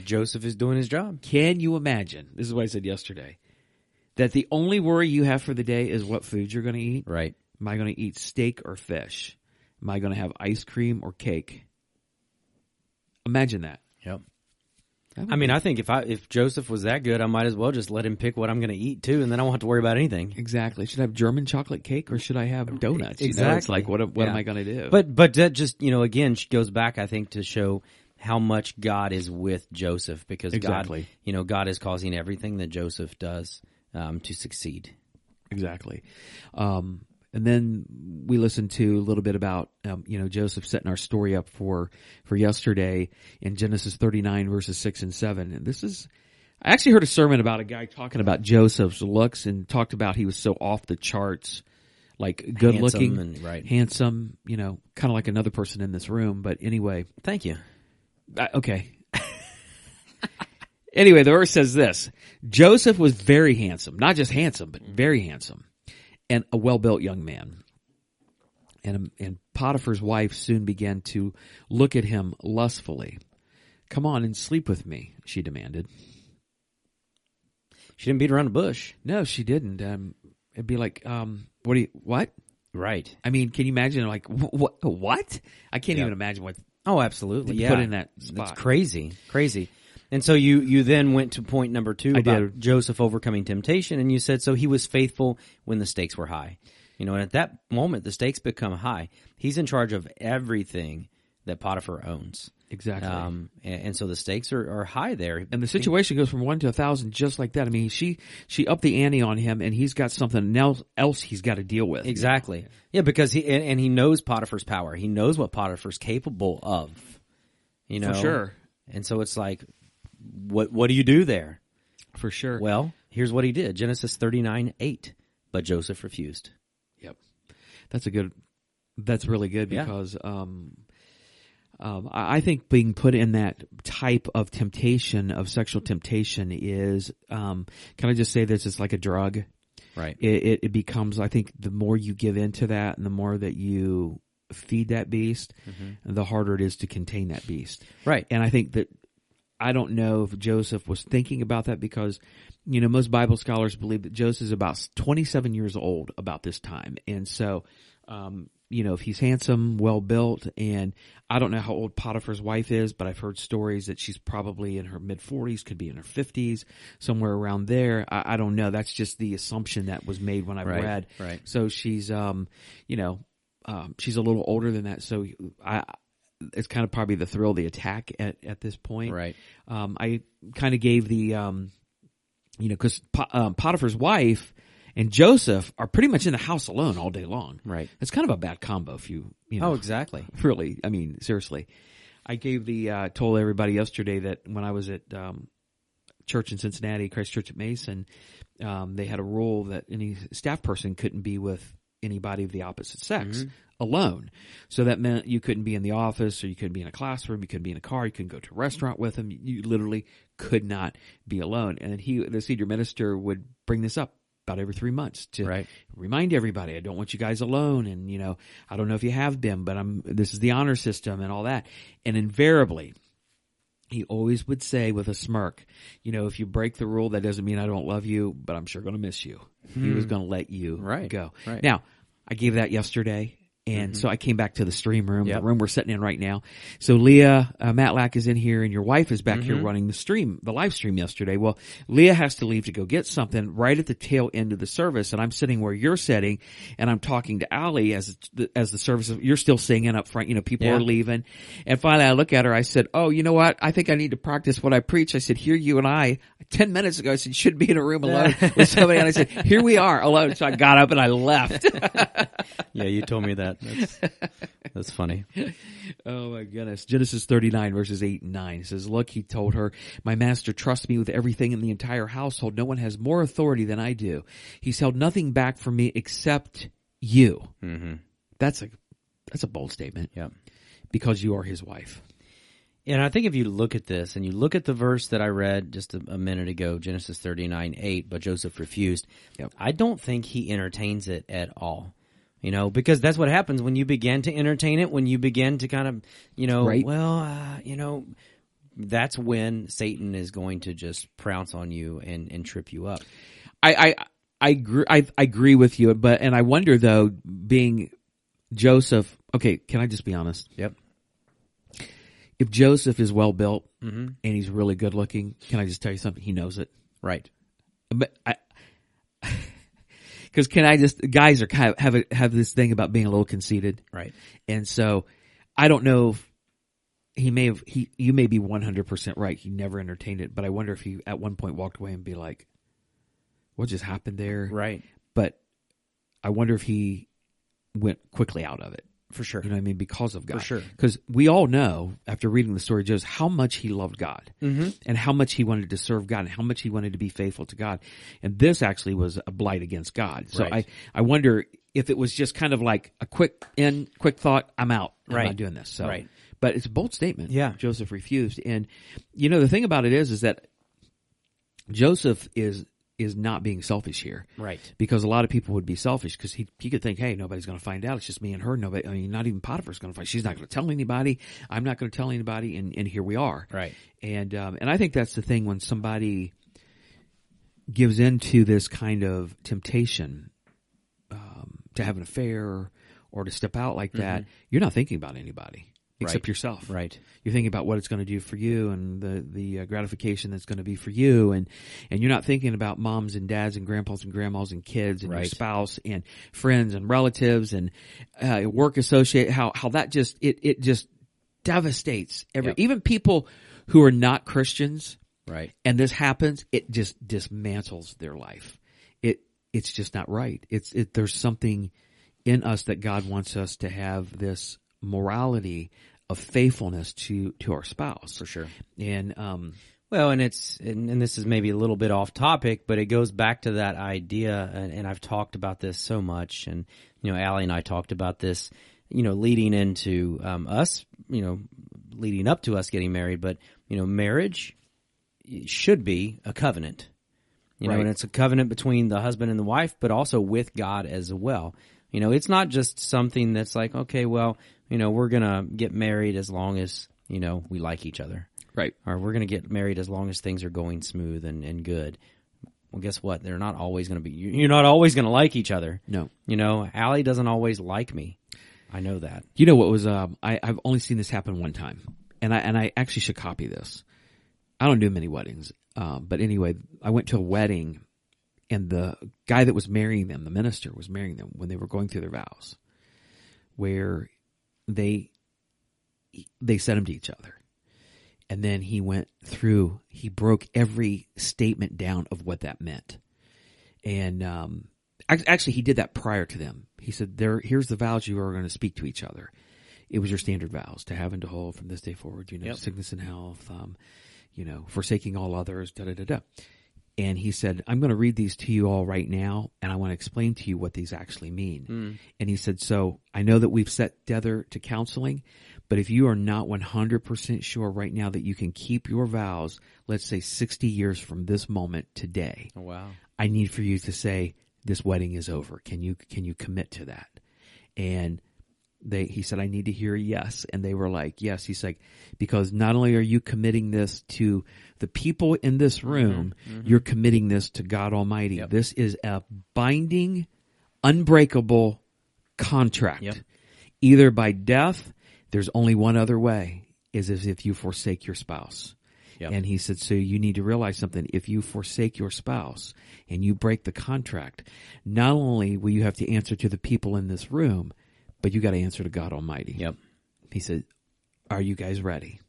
Joseph is doing his job. Can you imagine? This is what I said yesterday. That the only worry you have for the day is what food you're going to eat. Right. Am I going to eat steak or fish? Am I going to have ice cream or cake? Imagine that. Yep. That I mean, be- I think if I if Joseph was that good, I might as well just let him pick what I'm going to eat too, and then I won't have to worry about anything. exactly. Should I have German chocolate cake or should I have donuts? You know, it's Exactly. like what? What am I going to do? But but that just you know again goes back I think to show how much God is with Joseph because Exactly. God you know God is causing everything that Joseph does um, to succeed. Exactly. Um, and then we listened to a little bit about, um, you know, Joseph setting our story up for, for yesterday in Genesis 39 verses 6 and 7. And this is, I actually heard a sermon about a guy talking about Joseph's looks and talked about he was so off the charts, like good Handsome looking, and- right. handsome, you know, kind of like another person in this room. But anyway, Thank you. uh, okay. [LAUGHS] anyway, the verse says this Joseph was very handsome, not just handsome, but very handsome, and a well built young man. And, and Potiphar's wife soon began to look at him lustfully. Come on and sleep with me, she demanded. She didn't beat around the bush. No, she didn't. Um, it'd be like, um, what do you, what? Right. I mean, can you imagine like, [LAUGHS] what, what? I can't Yeah. even imagine what, Oh, absolutely. Yeah. put in that Spot. It's crazy. Crazy. And so you, you then went to point number two I about did. Joseph overcoming temptation, and you said so he was faithful when the stakes were high. You know, and at that moment the stakes become high. He's in charge of everything that Potiphar owns. exactly. Um, and, and so the stakes are, are high there. and the situation goes from one to a thousand just like that. I mean, she she upped the ante on him, and he's got something else else he's got to deal with. Exactly. Yeah, because he and, and he knows Potiphar's power. He knows what Potiphar's capable of. You know, For sure. And so it's like, what what do you do there? for sure. Well, here's what he did: Genesis thirty nine eight. But Joseph refused. Yep, that's a good. That's really good Yeah. because um, um, I think being put in that type of temptation of sexual temptation is. Um, can I just say this? It's like a drug. Right. It, it, it becomes. I think the more you give into that, and the more that you feed that beast, the harder it is to contain that beast. Right. And I think that I don't know if Joseph was thinking about that because, you know, most Bible scholars believe that Joseph is about 27 years old about this time. And so, um, you know, if he's handsome, well built, and I don't know how old Potiphar's wife is, but I've heard stories that she's probably in her mid 40s, could be in her 50s, somewhere around there. I, I don't know. That's just the assumption that was made when I Right, read. right. So she's, um, you know, um, she's a little older than that. So I, it's kind of probably the thrill of the attack at, at this point. Right. Um, I kind of gave the, um, you know, because um, Potiphar's wife and Joseph are pretty much in the house alone all day long. Right. It's kind of a bad combo if you, you know, Oh, exactly. [LAUGHS] really. I mean, seriously. I gave the, uh, told everybody yesterday that when I was at, um, church in Cincinnati, Christ Church at Mason, um, they had a rule that any staff person couldn't be with anybody of the opposite sex mm-hmm. alone. So that meant you couldn't be in the office or you couldn't be in a classroom, you couldn't be in a car, you couldn't go to a restaurant with them. You literally could not be alone. And he, the senior minister would bring this up about every three months to Right. remind everybody, I don't want you guys alone. And, you know, I don't know if you have been, but I'm, this is the honor system and all that. And invariably, he always would say with a smirk, you know, if you break the rule, that doesn't mean I don't love you, but I'm sure going to miss you. He was hmm. going to let you Right, go. right. Now, I gave that yesterday. And so I came back to the stream room, Yep. the room we're sitting in right now. So Leah, uh, Matlack is in here and your wife is back here running the stream, the live stream yesterday. Well, Leah has to leave to go get something right at the tail end of the service and I'm sitting where you're sitting and I'm talking to Allie as, the, as the service, you're still singing up front, you know, people Yeah. are leaving. And finally I look at her, I said, oh, you know what? I think I need to practice what I preach. I said, here you and I, 10 minutes ago, I said, you shouldn't be in a room [LAUGHS] alone with somebody. And I said, here we are alone. So I got up and I left. [LAUGHS] Yeah, you told me that. That's, [LAUGHS] that's funny. Oh my goodness. Genesis 39 verses 8 and 9 says, Look, he told her, my master trusts me with everything in the entire household. No one has more authority than I do. He's held nothing back from me except you. Mm-hmm. That's a, that's a bold statement Yep. because you are his wife. And I think if you look at this and you look at the verse that I read just a, a minute ago, Genesis 39, 8, but Joseph refused. Yep. I don't think he entertains it at all. You know, because that's what happens when you begin to entertain it, when you begin to kind of, you know, Right. well, uh, you know, that's when Satan is going to just prounce on you and, and trip you up. I, I, I agree, I, I agree with you, but, and I wonder though, being Joseph, okay, can I just be honest? Yep. If Joseph is well built Mm-hmm. and he's really good looking, can I just tell you something? He knows it. Right. But I, because can I just guys are kind of have a, have this thing about being a little conceited, Right. and so I don't know if he may have he you may be one hundred percent right. He never entertained it, but I wonder if he at one point walked away and be like, "What just happened there?" Right. But I wonder if he went quickly out of it. For sure. You know what I mean? Because of God. For sure. Because we all know, after reading the story of Joseph, how much he loved God. Mm-hmm. And how much he wanted to serve God and how much he wanted to be faithful to God. And this actually was a blight against God. So Right. I, I wonder if it was just kind of like a quick in, quick thought, I'm out. I'm Right. not doing this. So, Right. but it's a bold statement. Yeah. Joseph refused. And, you know, the thing about it is, is that Joseph is, is not being selfish here Right. because a lot of people would be selfish because he he could think, hey, nobody's going to find out. It's just me and her. Nobody, I mean, not even Potiphar's going to find. She's not going to tell anybody. I'm not going to tell anybody. And and here we are. Right. And um, and I think that's the thing when somebody gives into this kind of temptation um, to have an affair or to step out like that, you're not thinking about anybody except Right. yourself. Right. You're thinking about what it's going to do for you and the the uh, gratification that's going to be for you, and and you're not thinking about moms and dads and grandpas and grandmas and kids and your spouse and friends and relatives and uh, work associate how how that just it it just devastates every Yep. even people who are not Christians Right. and this happens, it just dismantles their life. It it's just not right. It's it there's something in us that God wants us to have this morality of faithfulness to to our spouse. For sure. And um Well, and it's and, and this is maybe a little bit off topic, but it goes back to that idea, and, and I've talked about this so much, and you know, Allie and I talked about this, you know, leading into um, us, you know, leading up to us getting married, but you know, marriage should be a covenant, you know, and it's a covenant between the husband and the wife, but also with God as well. You know, it's not just something that's like, okay, well, you know, we're gonna get married as long as you know we like each other right. or we're going to get married as long as things are going smooth and, and good. Well, guess what? They're not always going to be, you- you're not always going to like each other. No. You know, Allie doesn't always like me. I know that. You know what was um I I've only seen this happen one time. And I and I actually should copy this. I don't do many weddings. Um but anyway, I went to a wedding and the guy that was marrying them, the minister was marrying them when they were going through their vows where they they said them to each other. And then he went through, he broke every statement down of what that meant. And um, actually, he did that prior to them. He said, "There, here's the vows you are going to speak to each other. It was your standard vows to have and to hold from this day forward. You know, Yep. sickness and health. Um, you know, forsaking all others. Da da da da." And he said, "I'm going to read these to you all right now, and I want to explain to you what these actually mean." Hmm. And he said, "So I know that we've set together to counseling, but if you are not 100% sure right now that you can keep your vows, let's say 60 years from this moment today, Oh, wow. I need for you to say this wedding is over. Can you can you commit to that? And they he said I need to hear a yes and they were like yes he's like because not only are you committing this to the people in this mm-hmm. room mm-hmm. you're committing this to God Almighty Yep. this is a binding unbreakable contract Yep. either by death there's only one other way is if you forsake your spouse Yep. and he said, so you need to realize something. If you forsake your spouse and you break the contract, not only will you have to answer to the people in this room, but you got to answer to God Almighty. Yep. He said, are you guys ready?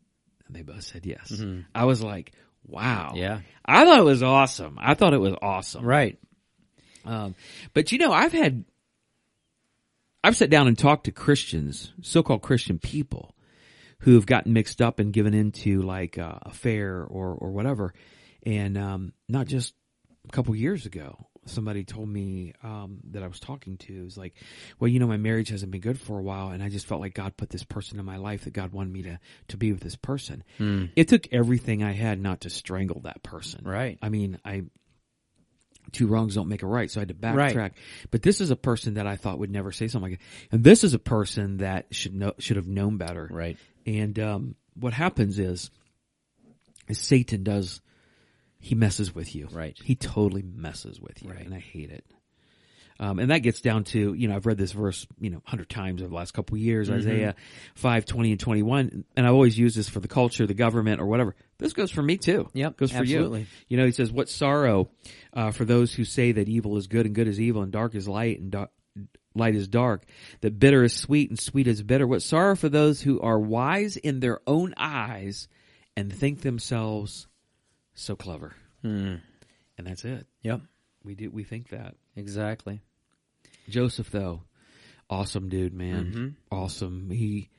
And they both said yes. I was like, wow. Mm-hmm. Yeah. I thought it was awesome. I thought it was awesome. Right. Um, but you know, I've had, I've sat down and talked to Christians, so-called Christian people, who have gotten mixed up and given into like uh, affair or or whatever, and um, not just a couple years ago. Somebody told me um, that I was talking to is like, well, you know, my marriage hasn't been good for a while, and I just felt like God put this person in my life that God wanted me to to be with this person. It took everything I had not to strangle that person. Right. I mean, I two wrongs don't make a right, so I had to backtrack. Right. But this is a person that I thought would never say something like that, and this is a person that should know should have known better. Right. And um, what happens is, is Satan does he messes with you. Right. He totally messes with you. Right. And I hate it. Um, and that gets down to, you know, I've read this verse, you know, hundred times over the last couple of years, Mm-hmm. Isaiah 5, 20 and 21. And I always use this for the culture, the government or whatever. This goes for me too. Yep, Goes for absolutely. you. You know, he says, what sorrow, uh, for those who say that evil is good and good is evil and dark is light and dark, light is dark, that bitter is sweet and sweet is bitter. What sorrow for those who are wise in their own eyes and think themselves so clever. Hmm. And that's it. Yep. We do we think that. Exactly. Joseph though, awesome dude, man. Mm-hmm. Awesome. He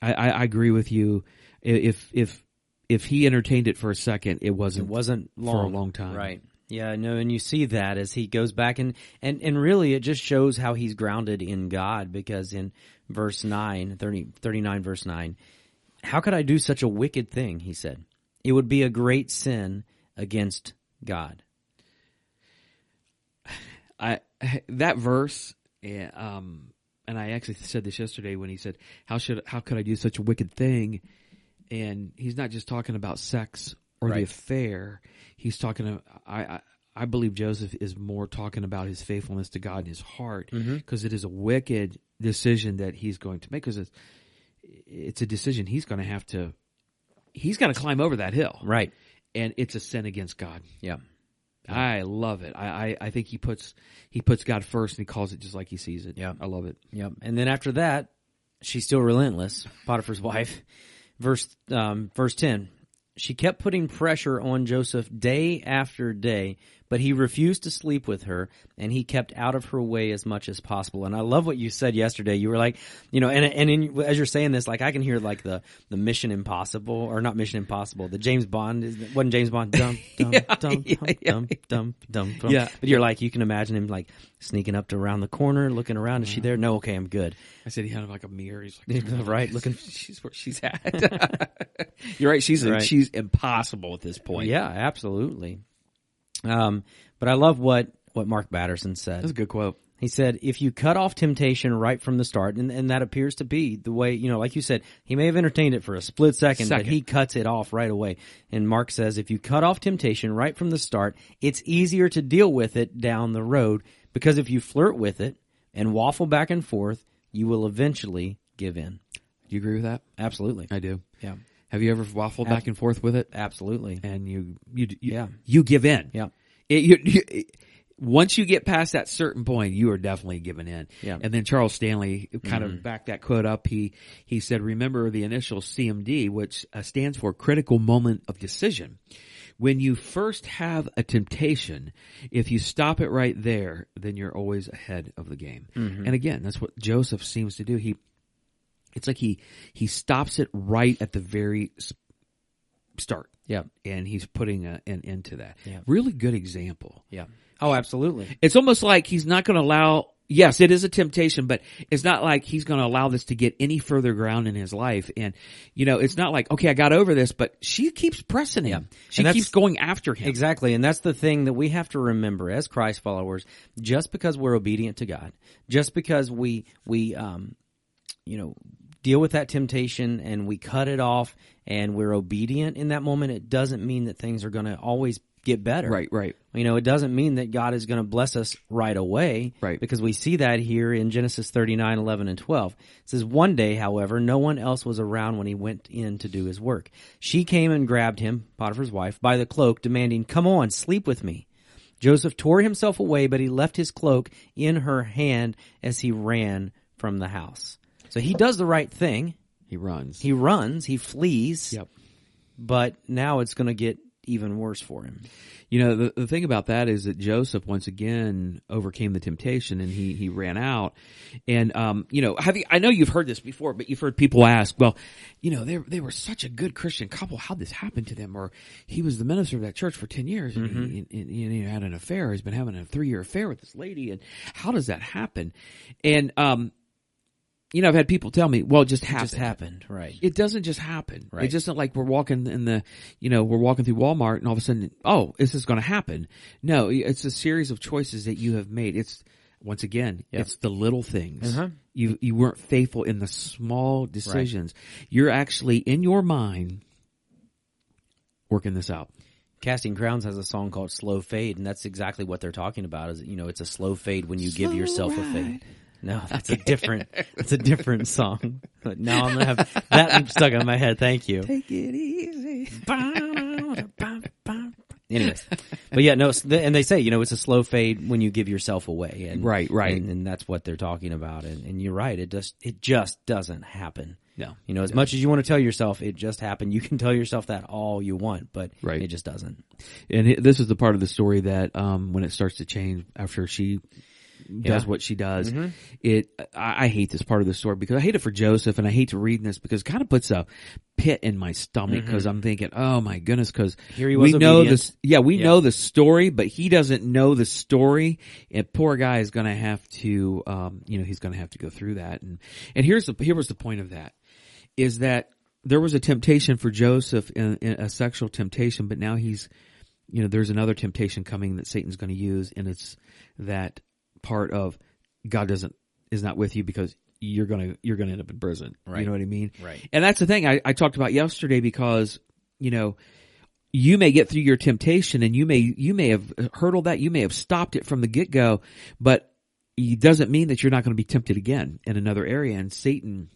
I, I, I agree with you. If if if he entertained it for a second, it wasn't It wasn't long, for a long time. Right. Yeah, no, and you see that as he goes back and, and, and really it just shows how he's grounded in God because in verse 9, 30, 39 verse 9, how could I do such a wicked thing? He said. It would be a great sin against God. I that verse, yeah, um, and I actually said this yesterday when he said, "How should how could I do such a wicked thing?" And he's not just talking about sex or the affair. He's talking. I, I I believe Joseph is more talking about his faithfulness to God in his heart because is a wicked decision that he's going to make because it's it's a decision he's going to have to. He's got to climb over that hill, Right. and it's a sin against God. Yeah. I love it. I, I, I think he puts he puts God first and he calls it just like he sees it. Yeah. I love it. Yep. And then after that, she's still relentless. Potiphar's [LAUGHS] wife. Verse um, verse ten. She kept putting pressure on Joseph day after day, but he refused to sleep with her, and he kept out of her way as much as possible. And I love what you said yesterday. You were like, you know, and and in, as you're saying this, like I can hear like the the Mission Impossible or not Mission Impossible, the James Bond is wasn't James Bond dum [LAUGHS] dum Yeah, dum yeah, yeah. dum dum dum dum. Yeah. But you're like you can imagine him like sneaking up to around the corner, looking around. Is she there? No. Okay, I'm good. I said he had like a mirror. He's like, [LAUGHS] Right, [LAUGHS] looking- She's where she's at. You're right. She's Right. she's impossible at this point. Yeah, absolutely. Um, but I love what what Mark Batterson said. that's a good quote. He said, "If you cut off temptation right from the start, and, and that appears to be the way, you know, like you said, he may have entertained it for a split second, but he cuts it off right away." And Mark says, "If you cut off temptation right from the start, it's easier to deal with it down the road because if you flirt with it and waffle back and forth, you will eventually give in." Do you agree with that? Absolutely. I do. Yeah. Have you ever waffled back and forth with it Absolutely. and you you, you Yeah. you give in? Yeah. It, you, you, it- once you get past that certain point, you are definitely giving in. Yeah. Mm-hmm. And then Charles Stanley kind of backed that quote up. He he said, "Remember the initial CMD, which uh, stands for critical moment of decision." When you first have a temptation, if you stop it right there, then you're always ahead of the game. Mm-hmm. And again, that's what Joseph seems to do. He, it's like he he stops it right at the very start Yeah. and he's putting a, an end to that. Yeah. Really good example. Yeah. Oh, absolutely. It's almost like he's not going to allow. Yes, it is a temptation, but it's not like he's going to allow this to get any further ground in his life. And you know, it's not like okay, I got over this, but she keeps pressing him. She keeps going after him. Exactly. And that's the thing that we have to remember as Christ followers. Just because we're obedient to God, just because we, we, um, you know, deal with that temptation and we cut it off and we're obedient in that moment, it doesn't mean that things are going to always get better. Right, right. You know, it doesn't mean that God is going to bless us right away. Right. Because we see that here in Genesis 39, 11, and 12. It says, One day, however, no one else was around when he went in to do his work. She came and grabbed him, Potiphar's wife, by the cloak, demanding, Come on, sleep with me. Joseph tore himself away, but he left his cloak in her hand as he ran from the house. So he does the right thing. He runs. He runs, he flees, yep. but now it's going to get even worse for him. You know, the, the thing about that is that Joseph once again overcame the temptation and he, he ran out. And, um, you know, have you, I know you've heard this before, but you've heard people ask, well, you know, they, they were such a good Christian couple. How'd this happen to them? Or he was the minister of that church for 10 years and, he, and, and he had an affair. He's been having a three year affair with this lady. And how does that happen? And, um, you know, I've had people tell me, well, it just It happened. just happened, right? It doesn't just happen. Right. It's just not like we're walking in the, you know, we're walking through Walmart and all of a sudden, oh, this is going to happen. No, it's a series of choices that you have made. It's once again, Yep. it's the little things. Uh-huh. You you weren't faithful in the small decisions. You're actually in your mind working this out. Casting Crowns has a song called "Slow Fade," and that's exactly what they're talking about. Is you know, it's a slow fade when you give yourself a fade. No, [LAUGHS] that's a different. It's a different song. But now I'm gonna have that stuck in my head. Thank you. Take it easy. [LAUGHS] Anyways, but yeah, no, and they say you know it's a slow fade when you give yourself away, and Right, right. and, and that's what they're talking about. And, and you're right, it just it just doesn't happen. No. you know, as much as you want to tell yourself it just happened, you can tell yourself that all you want, but Right. it just doesn't. And it- this is the part of the story that um, when it starts to change after she does Yeah. what she does, it I, I hate this part of the story because I hate it for Joseph and I hate to read this because it kind of puts a pit in my stomach because I'm thinking, oh my goodness, because Here he was. we was know this, yeah, we Yeah. know the story, but he doesn't know the story, and poor guy is going to have to, um, you know, he's going to have to go through that, and and here's the here was the point of that is that there was a temptation for Joseph, in, in a sexual temptation, but now he's, you know, there's another temptation coming that Satan's going to use, and it's that part of God doesn't is not with you because you're gonna you're gonna end up in prison. Right. You know what I mean? Right. And that's the thing I, I talked about yesterday because you know you may get through your temptation and you may you may have hurdled that you may have stopped it from the get go, but it doesn't mean that you're not going to be tempted again in another area. And Satan,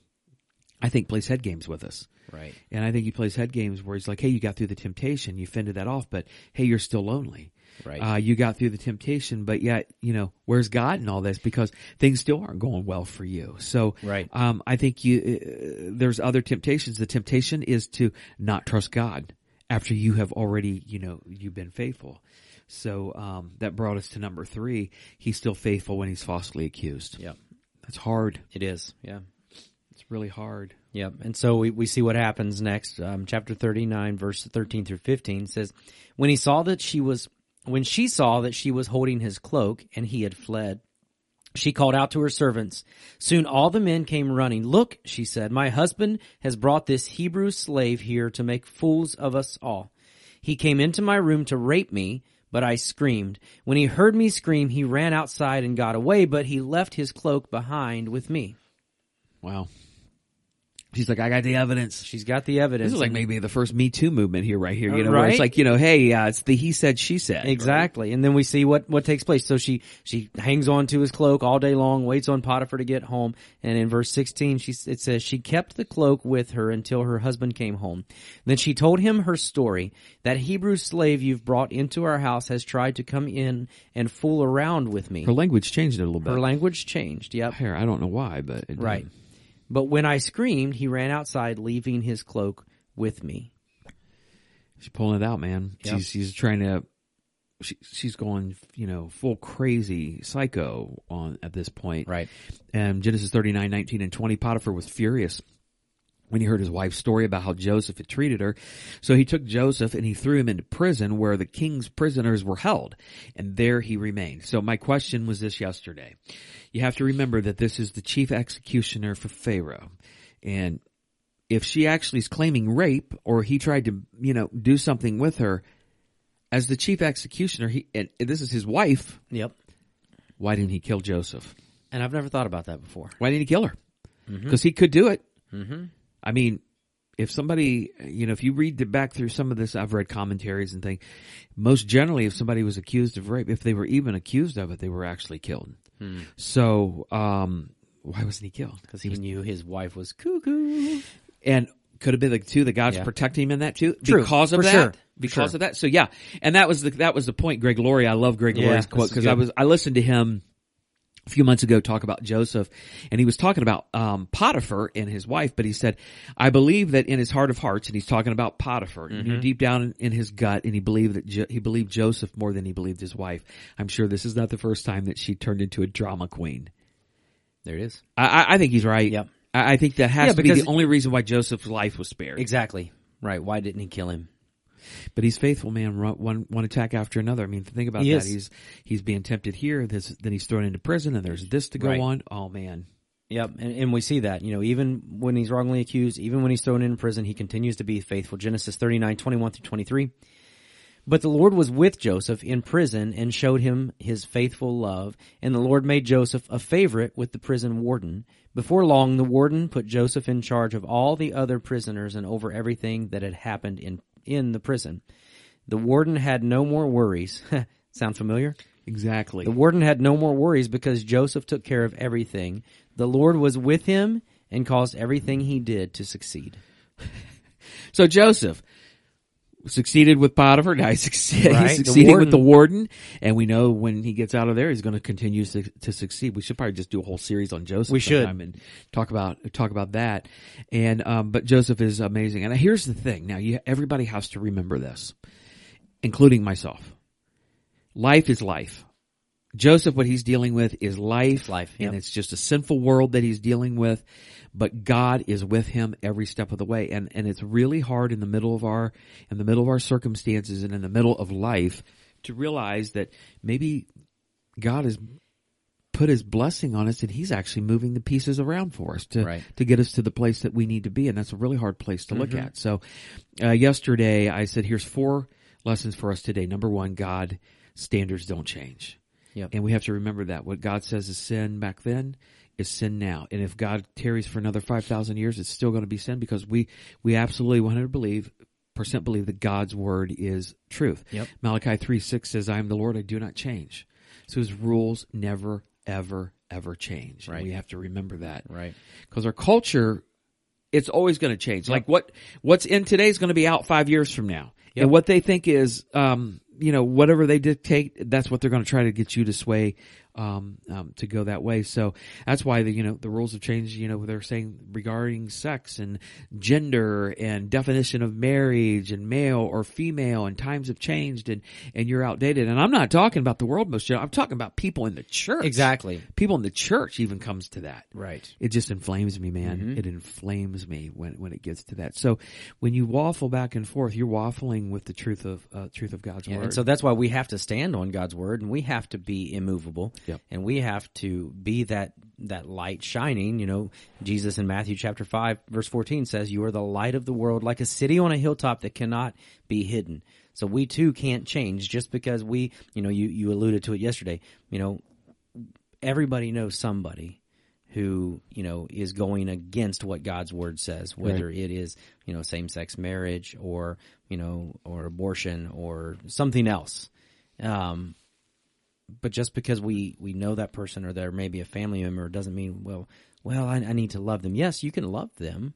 I think, plays head games with us. Right. And I think he plays head games where he's like, "Hey, you got through the temptation, you fended that off, but hey, you're still lonely. Right. Uh, you got through the temptation, but yet, you know, where's God in all this? Because things still aren't going well for you. So, Right. um, I think you uh, there's other temptations. The temptation is to not trust God after you have already, you know, you've been faithful. So um, that brought us to number three. He's still faithful when he's falsely accused. Yep. That's hard. It is. Yeah. It's really hard. Yep. And so we, we see what happens next. Um, chapter 39, verse 13 through 15 says, When he saw that she was, when she saw that she was holding his cloak and he had fled, she called out to her servants. Soon all the men came running. Look, she said, my husband has brought this Hebrew slave here to make fools of us all. He came into my room to rape me, but I screamed. When he heard me scream, he ran outside and got away, but he left his cloak behind with me. Wow. She's like, I got the evidence. She's got the evidence. This is like maybe the first Me Too movement here, right here. You know, Uh, where it's like, you know, hey, uh, it's the he said, she said. Exactly. And then we see what, what takes place. So she, she hangs on to his cloak all day long, waits on Potiphar to get home. And in verse 16, she, it says, she kept the cloak with her until her husband came home. Then she told him her story. That Hebrew slave you've brought into our house has tried to come in and fool around with me. Her language changed a little bit. Her language changed. Yep. Here, I don't know why, but it did. But when I screamed, he ran outside, leaving his cloak with me. She's pulling it out, man. Yep. She's she's trying to. She, she's going, you know, full crazy psycho on at this point. Right. And Genesis 39, 19, and 20, Potiphar was furious when he heard his wife's story about how Joseph had treated her. So he took Joseph and he threw him into prison where the king's prisoners were held. And there he remained. So my question was this yesterday. You have to remember that this is the chief executioner for Pharaoh. And if she actually is claiming rape or he tried to, you know, do something with her, as the chief executioner, he, and this is his wife, Yep. why didn't he kill Joseph? And I've never thought about that before. Why didn't he kill her? Mm-hmm. Because he could do it. Mm-hmm. I mean, if somebody, you know, if you read the, back through some of this, I've read commentaries and things. Most generally, if somebody was accused of rape, if they were even accused of it, they were actually killed. Hmm. So, um, why wasn't he killed? Because he knew his wife was cuckoo. and could have been like too the God's Yeah. protecting him in that too True, because of that. sure, Because sure. of that. So yeah, and that was the that was the point. Greg Laurie, I love Greg Yeah, Laurie's quote because I was I listened to him a few months ago talk about Joseph, and he was talking about um, Potiphar and his wife. But he said, "I believe that in his heart of hearts, and he's talking about Potiphar, Mm-hmm. deep down in, in his gut, and he believed that jo- he believed Joseph more than he believed his wife. I'm sure this is not the first time that she turned into a drama queen. There it is. I, I, I think he's right. Yep. I, I think that has Yeah, to be the only reason why Joseph's life was spared. Exactly. Right. Why didn't he kill him? But he's faithful, man. One one attack after another. I mean, think about He that. is. He's he's being tempted here. This, then he's thrown into prison, and there's this to go Right. on. Oh man, Yep. And, and we see that, you know, even when he's wrongly accused, even when he's thrown in prison, he continues to be faithful. Genesis 39, 21 through 23. But the Lord was with Joseph in prison and showed him his faithful love. And the Lord made Joseph a favorite with the prison warden. Before long, the warden put Joseph in charge of all the other prisoners and over everything that had happened in in the prison. The warden had no more worries. [LAUGHS] Sound familiar? Exactly. The warden had no more worries because Joseph took care of everything. The Lord was with him and caused everything he did to succeed. [LAUGHS] So Joseph succeeded with Potiphar. Now he, [LAUGHS] succeed, Right, succeeded with the warden. and we know when he gets out of there, he's going to continue to, to succeed. We should probably just do a whole series on Joseph. We should. and talk about talk about that. And um, but Joseph is amazing. And here's the thing: now you, everybody has to remember this, including myself. Life is life. Joseph, what he's dealing with is life, life, and it's just a sinful world that he's dealing with. But God is with him every step of the way, and and it's really hard in the middle of our in the middle of our circumstances and in the middle of life to realize that maybe God has put His blessing on us, and He's actually moving the pieces around for us to Right. to get us to the place that we need to be, and that's a really hard place to Mm-hmm. look at. So, uh, yesterday I said, "Here's four lessons for us today." Number one, God standards don't change. Yep. And we have to remember that what God says is sin back then is sin now. And if God tarries for another 5,000 years, it's still going to be sin because we, we absolutely 100 believe, percent believe that God's word is truth. Yep. Malachi 3 6 says, I am the Lord, I do not change. So his rules never, ever, ever change. And Right. we have to remember that. Right. Because our culture, it's always going to change. Like what, what's in today is going to be out five years from now. Yep. And what they think is, um, you know, whatever they dictate, that's what they're going to try to get you to sway, um, um, to go that way. So that's why the, you know, the rules have changed, you know, they're saying regarding sex and gender and definition of marriage and male or female and times have changed and, and you're outdated. And I'm not talking about the world most, I'm talking about people in the church. Exactly. People in the church even comes to that Right. it just inflames me, man. It inflames me when when it gets to that. So when you waffle back and forth, you're waffling with the truth of uh, truth of God's Yeah, word. and so that's why we have to stand on God's word, and we have to be immovable, Yep. and we have to be that that light shining. You know, Jesus in Matthew chapter five, verse fourteen says, "You are the light of the world, like a city on a hilltop that cannot be hidden." So we too can't change just because we, you know, you you alluded to it yesterday. You know, everybody knows somebody who you know is going against what God's word says, whether it is you know same sex marriage or you know or abortion or something else. Um, but just because we we know that person or they're maybe a family member doesn't mean well well I, I need to love them. Yes, you can love them,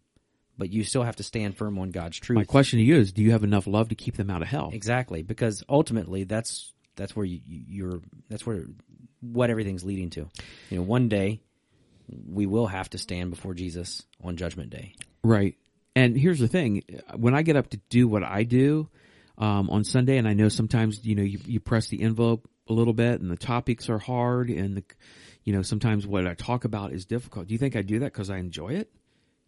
but you still have to stand firm on God's truth. My question to you is: Do you have enough love to keep them out of hell? Exactly, because ultimately that's that's where you, you're that's where what everything's leading to. You know, one day we will have to stand before Jesus on Judgment Day. Right. And here's the thing: when I get up to do what I do um, on Sunday, and I know sometimes you know you, you press the envelope a little bit, and the topics are hard, and the you know sometimes what I talk about is difficult. Do you think I do that because I enjoy it?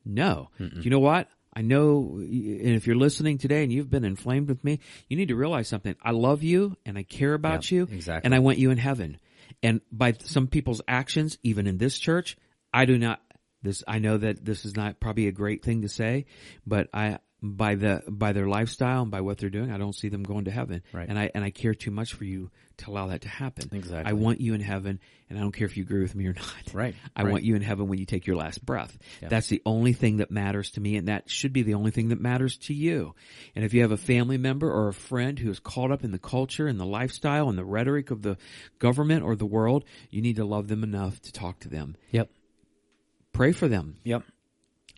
No. Do you know what? I know, and if you're listening today and you've been inflamed with me, you need to realize something. I love you and I care about Yeah, you, exactly. and I want you in heaven. And by some people's actions, even in this church, I do not. This I know that this is not probably a great thing to say, but I by the by their lifestyle and by what they're doing, I don't see them going to heaven. Right. And I and I care too much for you to allow that to happen. Exactly. I want you in heaven, and I don't care if you agree with me or not. [LAUGHS] Right, I right. want you in heaven when you take your last breath. That's the only thing that matters to me, and that should be the only thing that matters to you. And if you have a family member or a friend who is caught up in the culture and the lifestyle and the rhetoric of the government or the world, you need to love them enough to talk to them. Yep. Pray for them. Yep.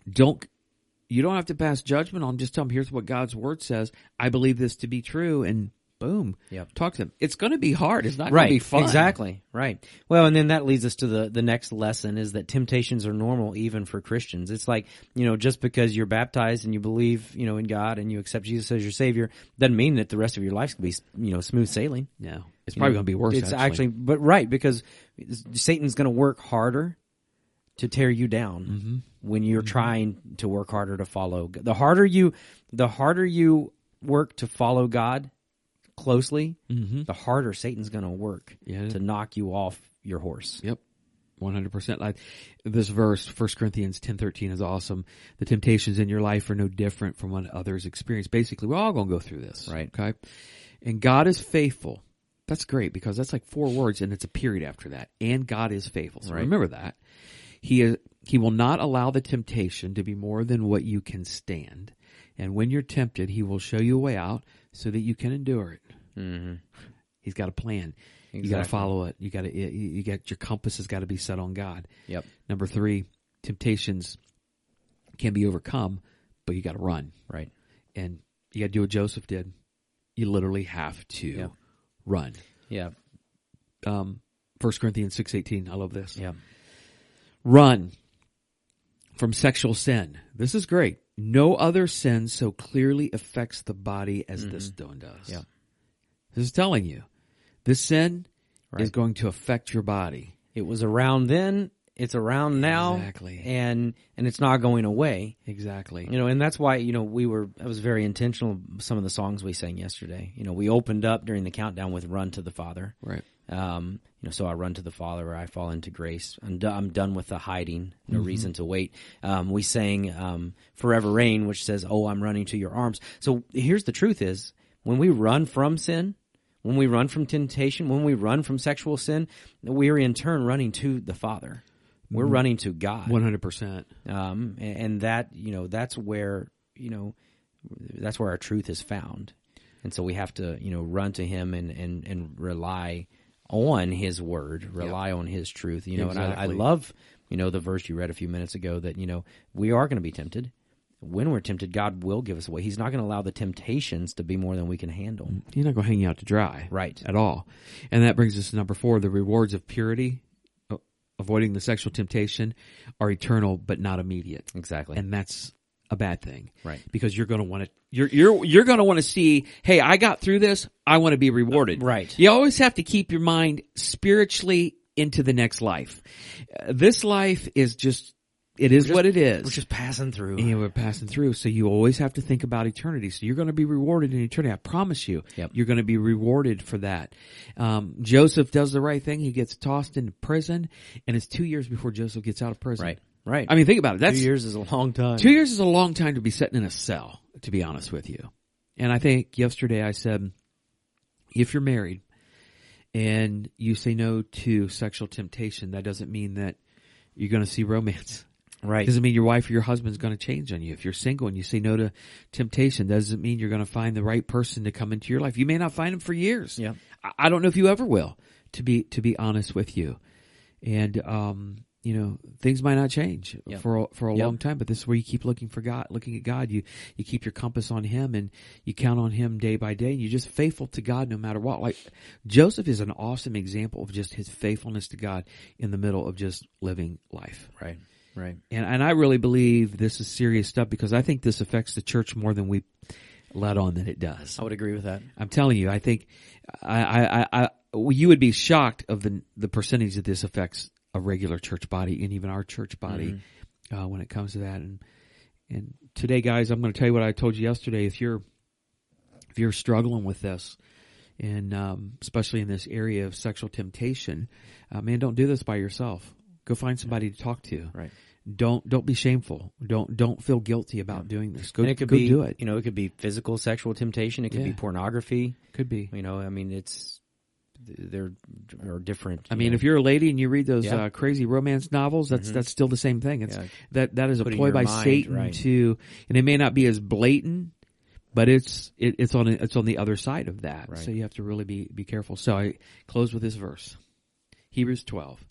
Don't you don't have to pass judgment on them. Just tell them here's what God's word says. I believe this to be true, and boom, Yep. talk to them. It's going to be hard. It's not going to be fun. Exactly. Right. Well, and then that leads us to the the next lesson is that temptations are normal even for Christians. It's like you know just because you're baptized and you believe you know in God and you accept Jesus as your Savior doesn't mean that the rest of your life's gonna be you know smooth sailing. No, it's probably going to be worse. It's actually, but right because Satan's going to work harder to tear you down Mm-hmm. When you're trying to work harder to follow. The harder you, the harder you work to follow God closely, the harder Satan's going to work Mm-hmm. Yeah. to knock you off your horse. Yep. 100%. Like this verse, 1 Corinthians 10:13 is awesome. The temptations in your life are no different from what others experience. Basically, we're all going to go through this. Right. Okay. And God is faithful. That's great because that's like four words and it's a period after that. And God is faithful. So Right. remember that. He is, he will not allow the temptation to be more than what you can stand. And when you're tempted, he will show you a way out so that you can endure it. Mm-hmm. He's got a plan. You got to follow it. You got to. You, got your compass has got to be set on God. Yep. Number three, temptations can be overcome, but you got to run, Right. and you got to do what Joseph did. You literally have to Yeah. run. Yeah. Um, First Corinthians six eighteen. I love this. Yeah. Run from sexual sin. This is great. No other sin so clearly affects the body as this one does. Mm-hmm. Yeah. This is telling you, this sin Right. is going to affect your body. It was around then. It's around now. Exactly. And and it's not going away. Exactly. You know, and that's why you know we were. I was very intentional. Some of the songs we sang yesterday. You know, we opened up during the countdown with "Run to the Father." Right. Um, you know, so I run to the Father, or I fall into grace. I'm, do- I'm done with the hiding. No reason to wait. Um, we sang um, "Forever Reign," which says, "Oh, I'm running to your arms." So here's the truth: is when we run from sin, when we run from temptation, when we run from sexual sin, we are in turn running to the Father. We're running to God One hundred percent. um, and, and that you know that's where you know that's where our truth is found, and so we have to you know run to Him and and and rely on His Word, rely on His truth. You know, and I, I love you know the verse you read a few minutes ago that you know we are going to be tempted. When we're tempted, God will give us away. He's not going to allow the temptations to be more than we can handle. Mm, he's not going to hang you out to dry. Right. At all. And that brings us to number four. The rewards of purity, avoiding the sexual temptation, are eternal but not immediate. Exactly. And that's a bad thing. Right. Because you're going to want to, you're, you're, you're going to want to see, hey, I got through this. I want to be rewarded. Right. You always have to keep your mind spiritually into the next life. Uh, this life is just, it is what it is. we're just passing through. And we're passing through. So you always have to think about eternity. So you're going to be rewarded in eternity. I promise you. Yep. You're going to be rewarded for that. Um, Joseph does the right thing. He gets tossed into prison and it's two years before Joseph gets out of prison. Right. Right. I mean, think about it. That's two years is a long time. two years is a long time to be sitting in a cell, to be honest with you. And I think yesterday I said, if you're married and you say no to sexual temptation, that doesn't mean that you're going to see romance. Right. Doesn't mean your wife or your husband's going to change on you. If you're single and you say no to temptation, doesn't mean you're going to find the right person to come into your life. You may not find him for years. Yeah. I don't know if you ever will. To be to be honest with you, and um, you know things might not change Yep. for a, for a Yep. long time. But this is where you keep looking for God, looking at God. You you keep your compass on Him, and you count on Him day by day. And you're just faithful to God no matter what. Like Joseph is an awesome example of just his faithfulness to God in the middle of just living life. Right. Right. And and I really believe this is serious stuff because I think this affects the church more than we let on that it does. I would agree with that. I'm telling you, I think I, I, I, I you would be shocked of the the percentage that this affects a regular church body and even our church body uh, when it comes to that. And and today, guys, I'm going to tell you what I told you yesterday. If you're if you're struggling with this, and um, especially in this area of sexual temptation, uh, man, don't do this by yourself. Go find somebody to talk to. Right. Don't don't be shameful. Don't don't feel guilty about doing this. Go and it could go be do it. You know, it could be physical sexual temptation. It could be pornography. Could be. You know, I mean, it's they're are different. I mean, if you're a lady and you read those Yeah. uh, crazy romance novels, that's that's still the same thing. It's Yeah. that that is a Putting ploy by mind, Satan right. to, and it may not be as blatant, but it's it, it's on it's on the other side of that. Right. So you have to really be be careful. So I close with this verse, Hebrews twelve,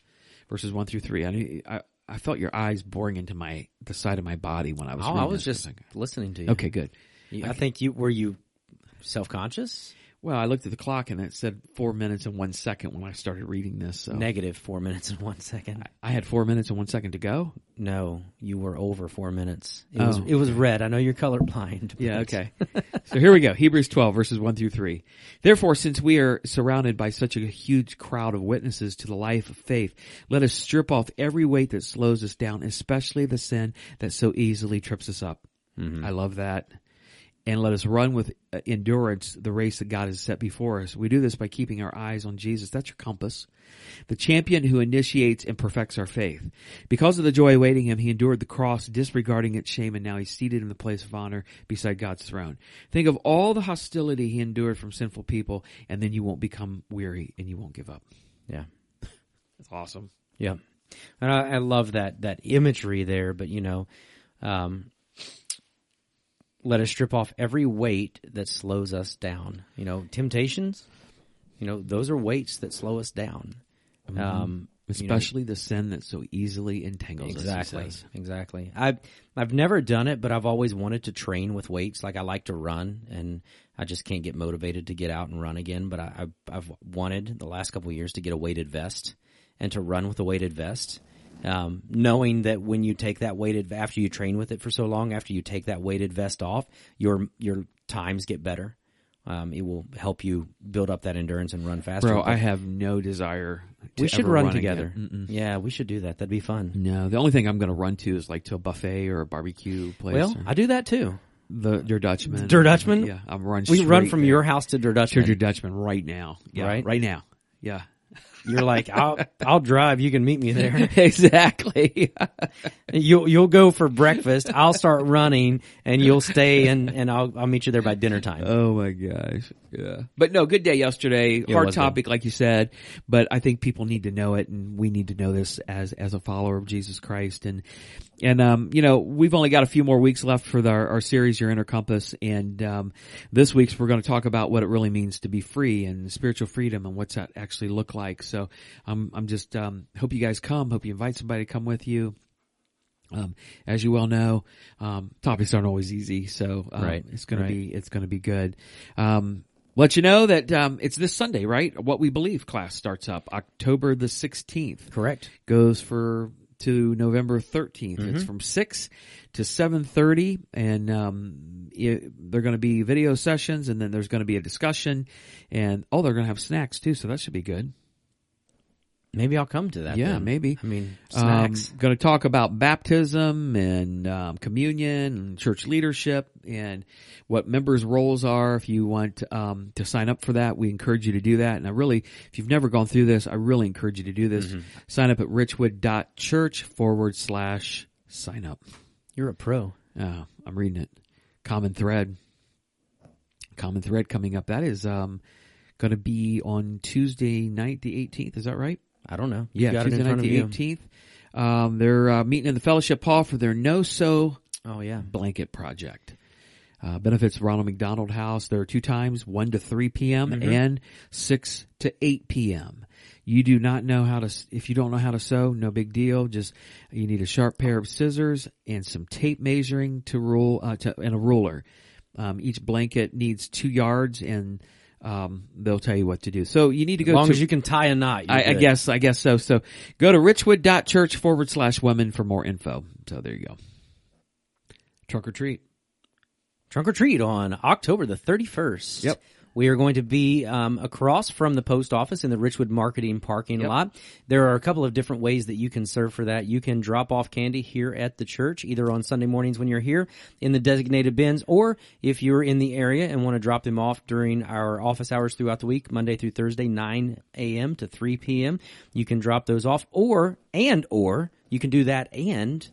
verses one through three. I I, I felt your eyes boring into my the side of my body when I was. oh, I was just listening to you. okay. Good. I think you were you self conscious. Well, I looked at the clock and it said four minutes and one second when I started reading this. So Negative four minutes and one second. I had four minutes and one second to go. No, you were over four minutes. It was Oh. it was red. I know you're colorblind. Yeah, okay. so here we go. Hebrews 12 verses 1 through 3. Therefore, since we are surrounded by such a huge crowd of witnesses to the life of faith, let us strip off every weight that slows us down, especially the sin that so easily trips us up. Mm-hmm. I love that. And let us run with uh, endurance the race that God has set before us. We do this by keeping our eyes on Jesus. That's your compass. The champion who initiates and perfects our faith. Because of the joy awaiting him, he endured the cross, disregarding its shame, and now he's seated in the place of honor beside God's throne. Think of all the hostility he endured from sinful people, and then you won't become weary and you won't give up. Yeah. That's awesome. Yeah, and I, I love that that imagery there. But you know, um, let us strip off every weight that slows us down. You know, temptations. You know, those are weights that slow us down. Um, you know, Especially the sin that so easily entangles us. exactly, says. exactly. I've I've never done it, but I've always wanted to train with weights. Like I like to run, and I just can't get motivated to get out and run again. But I, I've, I've wanted the last couple of years to get a weighted vest and to run with a weighted vest. Um, knowing that when you take that weighted after you train with it for so long, after you take that weighted vest off, your your times get better. Um, it will help you build up that endurance and run faster. Bro, I have no desire. To we should run, again. together. Yeah, we should do that. That'd be fun. No, the only thing I'm going to run to is like to a buffet or a barbecue place. Well, or I do that too. the Der Dutchman. Der Dutchman? Yeah, I'm run. We run from there. your house to Der to Dutchman. Der Dutchman right now. Yeah, Right? right now. Yeah, You're like, I'll I'll drive. You can meet me there. [LAUGHS] exactly. [LAUGHS] You'll you'll go for breakfast. I'll start running, and you'll stay, and and I'll I'll meet you there by dinner time. oh my gosh. Yeah. But no, good day yesterday. Hard was good. topic, like you said, but I think people need to know it, and we need to know this as as a follower of Jesus Christ. And and um, you know, we've only got a few more weeks left for the, our, our series, Your Inner Compass, and um, this week's we're going to talk about what it really means to be free and spiritual freedom, and what's that actually look like. So I'm I'm just um, hope you guys come. Hope you invite somebody to come with you. Um, as you well know, um, topics aren't always easy, so um, Right, it's gonna right. be it's gonna be good. Um, let you know that um, it's this Sunday, right? What we believe class starts up October the sixteenth, Correct. goes for to November 13th. Mm-hmm. It's from six to seven thirty, and um, it, they're going to be video sessions, and then there's going to be a discussion, and oh, they're going to have snacks too, so that should be good. Maybe I'll come to that. Yeah, then. maybe. I mean, snacks. Um, going to talk about baptism and um, communion and church leadership and what members' roles are. If you want um, to sign up for that, we encourage you to do that. And I really, if you've never gone through this, I really encourage you to do this. Mm-hmm. Sign up at richwood.church forward slash sign up. You're a pro. Uh, I'm reading it. Common thread. Common thread coming up. That is um, going to be on Tuesday night, the 18th. Is that right? I don't know. Yeah, got Tuesday it in night front of the you. eighteenth. Um, they're uh, meeting in the fellowship hall for their No So Oh yeah. Blanket Project. Uh, benefits Ronald McDonald House. There are two times, one to three p.m. Mm-hmm. and six to eight p.m. You do not know how to. If you don't know how to sew, no big deal. Just you need a sharp pair of scissors and some tape measuring to rule uh, to, and a ruler. Um, each blanket needs two yards, and um, they'll tell you what to do. So you need to go As long to as you can tie a knot. I, I guess I guess so. So go to richwood.church forward slash women for more info. So there you go. Trunk or treat. Trunk or treat on October the 31st. Yep. We are going to be um, across from the post office in the Richwood Marketing parking Yep. lot. There are a couple of different ways that you can serve for that. You can drop off candy here at the church, either on Sunday mornings when you're here in the designated bins, or if you're in the area and want to drop them off during our office hours throughout the week, Monday through Thursday, 9 a.m. to 3 p.m. You can drop those off, or and or you can do that and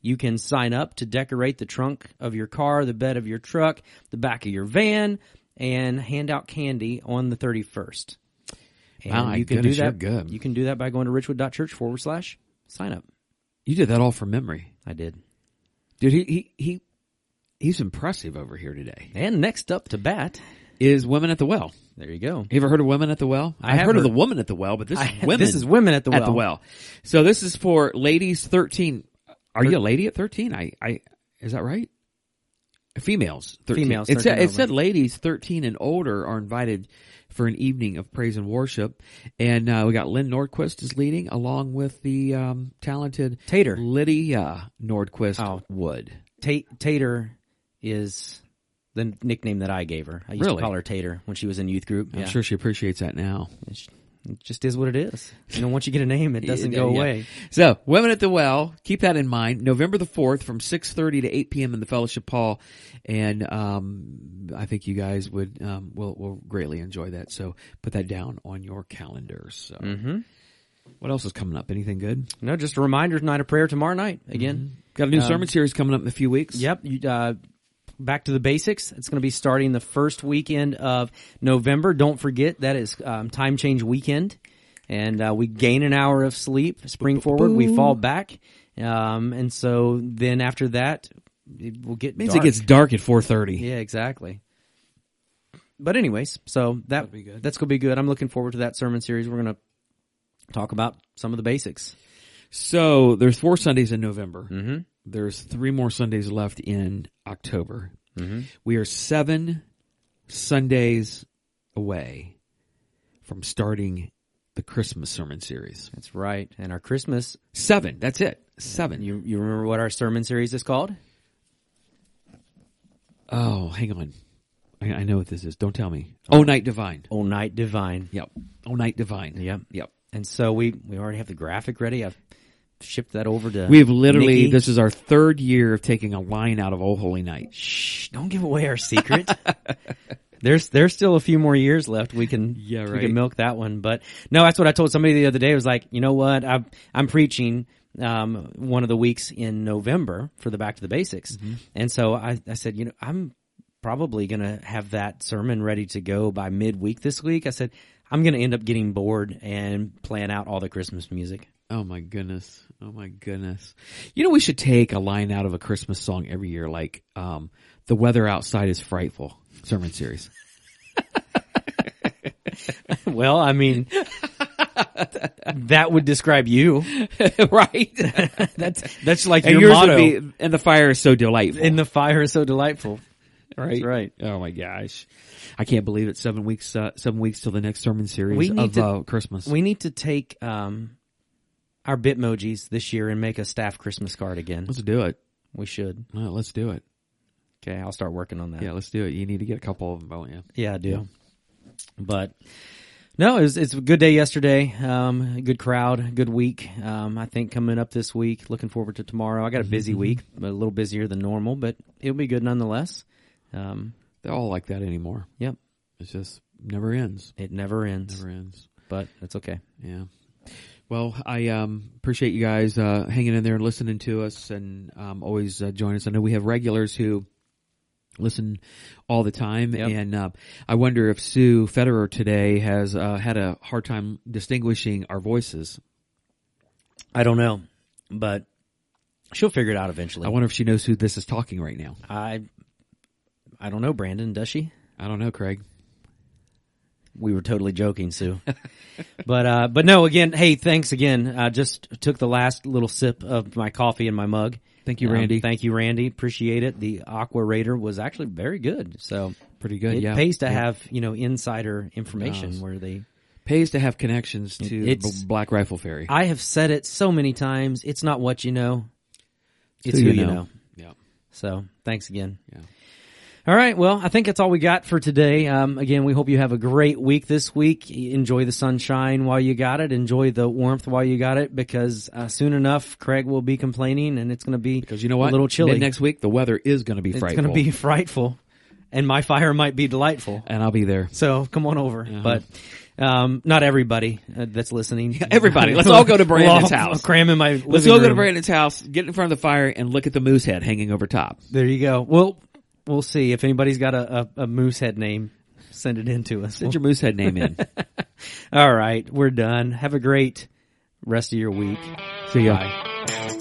you can sign up to decorate the trunk of your car, the bed of your truck, the back of your van, and hand out candy on the 31st. And you can goodness, do that. good. You can do that by going to richwood.church forward slash sign up. You did that all from memory, I did. dude. He he he. He's impressive over here today. And next up to bat, Is women at the well? there you go. You ever heard of women at the well? I I've have heard, of the woman at the well, but this is I- women. this is women at the at the well. well. So this is for ladies thirteen. Are you a lady at thirteen? I I is that right? Females, 13. Females, It said it said ladies thirteen and older are invited for an evening of praise and worship, and uh, we got Lynn Nordquist is leading along with the um, talented Tater. Lydia Nordquist Oh. Wood. Ta- Tater is the nickname that I gave her. I used Really? to call her Tater when she was in youth group. I'm Yeah. sure she appreciates that now. It just is what it is. You know, once you get a name, it doesn't go yeah. away. So, Women at the Well, keep that in mind. November the 4th from 6.30 to 8 p.m. in the Fellowship Hall. And, um, I think you guys would, um, will, will greatly enjoy that. So put that down on your calendars. So, Mm-hmm. what else is coming up? Anything good? No, just a reminder, night of prayer tomorrow night again. Got a new Um, sermon series coming up in a few weeks. Yep. You, uh, back to the basics. It's going to be starting the first weekend of November. Don't forget that is um, time change weekend, and uh, we gain an hour of sleep. Spring forward, we fall back, um, and so then after that, it will get Means dark. it gets dark at four thirty. Yeah, exactly. But anyways, so that That'd be good. that's gonna be good. I'm looking forward to that sermon series. We're gonna talk about some of the basics. So there's four Sundays in November. Mm-hmm. There's three more Sundays left in October. Mm-hmm. We are seven Sundays away from starting the Christmas sermon series. That's right. And our Christmas, Seven. That's it. Seven. you you remember what our sermon series is called? Oh, hang on. I, I know what this is. Don't tell me. Oh, Night Divine. Oh Night Divine. Yep. Oh, Night Divine. Yep. Yep. And so we we already have the graphic ready. I've shipped that over to. We've literally, Nikki. this is our third year of taking a line out of Oh Holy Night. Shh! Don't give away our secret. [LAUGHS] there's there's still a few more years left. We can Yeah, we right. can milk that one. But no, that's what I told somebody the other day. I was like, you know what? I'm I'm preaching um, one of the weeks in November for the Back to the Basics, Mm-hmm. and so I I said, you know, I'm probably gonna have that sermon ready to go by midweek this week. I said. I'm going to end up getting bored and plan out all the Christmas music. Oh my goodness. Oh my goodness. You know, we should take a line out of a Christmas song every year, like, um, the weather outside is frightful sermon series. [LAUGHS] well, I mean, that would describe you. [LAUGHS] right? [LAUGHS] That's that's like and your motto. would be, and the fire is so delightful. and the fire is so delightful. right? That's right. Oh my gosh. I can't believe it. Seven weeks, uh, seven weeks till the next sermon series We need of to- uh, Christmas. We need to take um, our Bitmojis this year and make a staff Christmas card again. let's do it. We should. No, let's do it. Okay, I'll start working on that. Yeah, let's do it. You need to get a couple of them, don't you? Yeah, I do. But no, it was, it's a good day yesterday. Um, good crowd, good week. Um, I think coming up this week, looking forward to tomorrow. I got a busy week, but a little busier than normal, but it'll be good nonetheless. Um, They're all like that anymore. yep, It's just never ends. it never ends, Never ends. but that's okay. Yeah. Well, I um, appreciate you guys uh, hanging in there and listening to us, and um, always uh, join us. I know we have regulars who listen all the time, Yep. and uh, I wonder if Sue Federer today has uh, had a hard time distinguishing our voices. I don't know, but she'll figure it out eventually. I wonder if she knows who this is talking right now. I, I don't know, Brandon. Does she? I don't know, Craig. We were totally joking, Sue. [LAUGHS] but uh, but no, again, hey, thanks again. I just took the last little sip of my coffee in my mug. Thank you, Um, Randy. thank you, Randy. Appreciate it. The Aqua Raider was actually very good. So Pretty good. it yeah, pays to Yeah. have you know insider information where they. pays to have connections to the It's- Black Rifle Ferry. I have said it so many times. It's not what you know. It's Who who, you you know. know. yeah, So thanks again. yeah. All right. Well, I think that's all we got for today. Um, again, we hope you have a great week this week. Enjoy the sunshine while you got it. Enjoy the warmth while you got it, because uh, soon enough, Craig will be complaining, and it's going to be Because you know what? a little chilly. Mid next week, the weather is going to be it's frightful. It's going to be [LAUGHS] frightful, and my fire might be delightful. and I'll be there. So come on over, but. Um, not everybody uh, that's listening. everybody. Let's all go to [LAUGHS] Brandon's We'll house. Cram in my. Let's go go to. Brandon's house, get in front of the fire, and look at the moose head hanging over top. There you go. Well, we'll see if anybody's got a, a, a moose head name. Send it in to us. Send your moose head name in. [LAUGHS] All right, we're done. Have a great rest of your week. See ya. Bye.